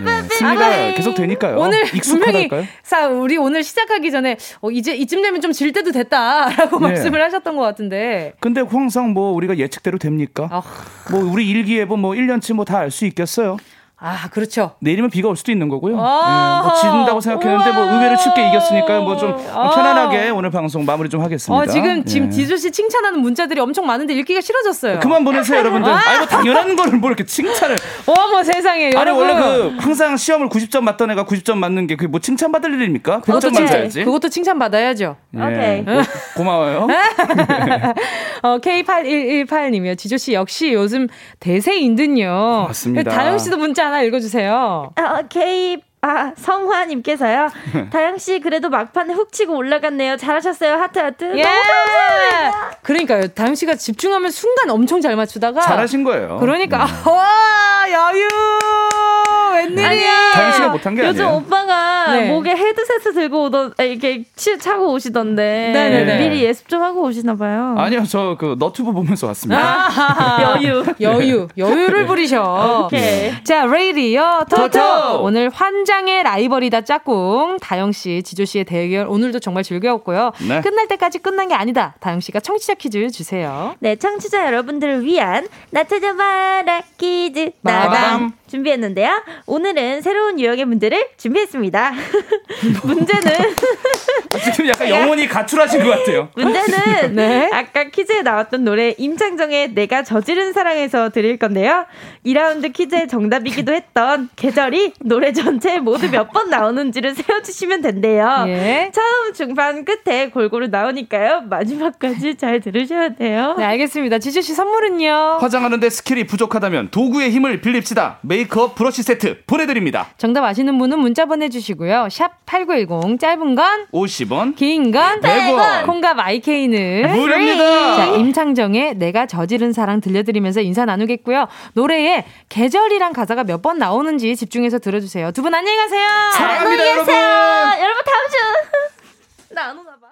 예, 승리가 계속 되니까요. 오늘 분명히 익숙하달까요? 사 우리 오늘 시작하기 전에 어, 이제 이쯤 되면 좀 질 때도 됐다라고 네. 말씀을 하셨던 것 같은데 근데 항상 뭐 우리가 예측대로 됩니까? 아, 뭐 우리 일기예보 뭐 1년치 뭐 다 알 수 있겠어요? 아 그렇죠. 내일이면 비가 올 수도 있는 거고요. 아. 예, 뭐 진다고 생각했는데 뭐 의외로 쉽게 이겼으니까요. 뭐좀 아. 편안하게 오늘 방송 마무리 좀 하겠습니다. 어 지금 지금 예. 지조 씨 칭찬하는 문자들이 엄청 많은데 읽기가 싫어졌어요. 그만 보내세요, 여러분들. 아니 뭐 당연한 거를 뭐 이렇게 칭찬을. 어머 세상에 아니 여러분. 원래 그 항상 시험을 90점 맞던 애가 90점 맞는 게 그게 뭐 칭찬받을 일입니까? 그것도 100점 칭찬, 맞아야지. 그것도 칭찬 받아야죠. 예. 오케이. 고, 고마워요. <laughs> 어, K8118님이요. 지조 씨 역시 요즘 대세인 듯요. 맞습니다. 다영 씨도 문자 하나 읽어주세요. 어, K 아 성화님께서요. <laughs> 다영 씨 그래도 막판에 훅 치고 올라갔네요. 잘하셨어요. 하트 하트. 예! 너무 감사합니다. 그러니까요. 다영 씨가 집중하면 순간 엄청 잘 맞추다가. 잘하신 거예요. 그러니까, 음. 와, 여유! 웬일이야! 다영 씨가 못한 게 요즘 아니에요. 오빠가 네. 목에 헤드셋을 들고 오던 아, 이렇게 치, 차고 오시던데 네네네. 미리 예습 좀 하고 오시나 봐요. 아니요, 저 그 너튜브 보면서 왔습니다. 아하하. <laughs> 여유. 여유. 여유를 부리셔. 오케이. 자, 레이디어 토토. 오늘 환장의 라이벌이다 짝꿍. 다영 씨, 지조 씨의 대결 오늘도 정말 즐거웠고요. 네. 끝날 때까지 끝난 게 아니다. 다영 씨가 청취자 퀴즈 주세요. 네, 청취자 여러분들을 위한 나 찾아봐라 퀴즈. 나밤 준비했는데요. 오늘은 새로운 유형의 문제를 준비했습니다. <laughs> 문제는 지금 약간 영혼이 가출하신 것 같아요. 문제는 <laughs> 네. 아까 퀴즈에 나왔던 노래 임창정의 내가 저지른 사랑에서 드릴 건데요. 2라운드 퀴즈의 정답이기도 했던 계절이 노래 전체에 모두 몇 번 나오는지를 세워주시면 된대요. 예. 처음, 중반, 끝에 골고루 나오니까요. 마지막까지 잘 들으셔야 돼요. 네, 알겠습니다. 지조씨 선물은요? 화장하는데 스킬이 부족하다면 도구의 힘을 빌립시다. 메이크업 브러쉬 세트 보내드립니다. 정답 아시는 분은 문자 보내주시고요. 샵 8910, 짧은 건, 50원. 긴 건, 100원. 콩과 마이케이는 무료입니다. 자, 임창정의 내가 저지른 사랑 들려드리면서 인사 나누겠고요. 노래에 계절이란 가사가 몇 번 나오는지 집중해서 들어주세요. 두 분 안녕히 가세요. 사랑합니다, 여러분. 여러분 다음 주. <laughs> 나 안 오나 봐.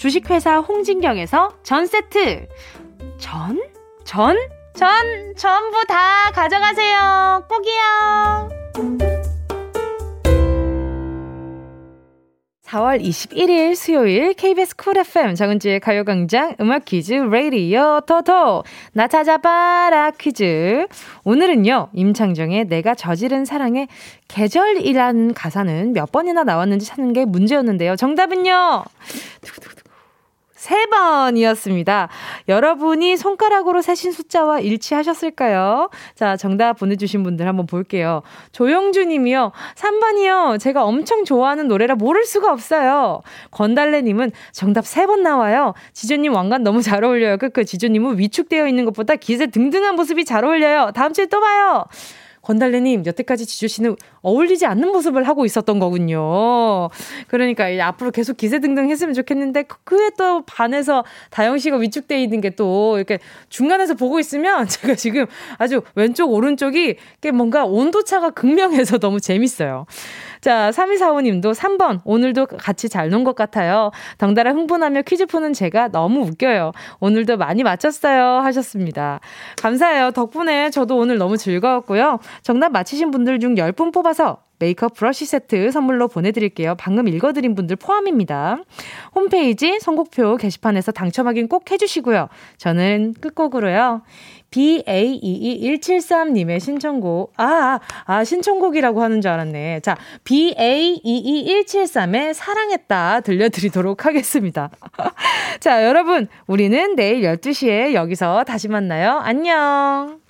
주식회사 홍진경에서 전 세트. 전? 전? 전 전부 다 가져가세요. 꼭이요. 4월 21일 수요일 KBS 쿨 FM 정은지의 가요광장 음악 퀴즈 레이디어 토토 나 찾아봐라 퀴즈 오늘은요 임창정의 내가 저지른 사랑의 계절이라는 가사는 몇 번이나 나왔는지 찾는 게 문제였는데요 정답은요 세 번이었습니다. 여러분이 손가락으로 세신 숫자와 일치하셨을까요? 자, 정답 보내주신 분들 한번 볼게요. 조영주 님이요. 3번이요. 제가 엄청 좋아하는 노래라 모를 수가 없어요. 건달래 님은 정답 세 번 나와요. 지조님 왕관 너무 잘 어울려요. 끄끄. 지조님은 위축되어 있는 것보다 기세 등등한 모습이 잘 어울려요. 다음 주에 또 봐요. 건달래님, 여태까지 지조 씨는 어울리지 않는 모습을 하고 있었던 거군요. 그러니까 앞으로 계속 기세등등 했으면 좋겠는데, 그- 그에 또 반해서 다영 씨가 위축돼 있는 게 또 이렇게 중간에서 보고 있으면 <laughs> 제가 지금 아주 왼쪽, 오른쪽이 뭔가 온도차가 극명해서 너무 재밌어요. 자, 3245님도 3번. 오늘도 같이 잘 논 것 같아요. 덩달아 흥분하며 퀴즈 푸는 제가 너무 웃겨요. 오늘도 많이 맞췄어요. 하셨습니다. 감사해요. 덕분에 저도 오늘 너무 즐거웠고요. 정답 맞히신 분들 중 10분 뽑아서 메이크업 브러쉬 세트 선물로 보내드릴게요. 방금 읽어드린 분들 포함입니다. 홈페이지 선곡표 게시판에서 당첨 확인 꼭 해주시고요. 저는 끝곡으로요. BA22173님의 신청곡. 아, 아, 아, 신청곡이라고 하는 줄 알았네. 자, BA22173의 사랑했다 들려드리도록 하겠습니다. <laughs> 자, 여러분, 우리는 내일 12시에 여기서 다시 만나요. 안녕.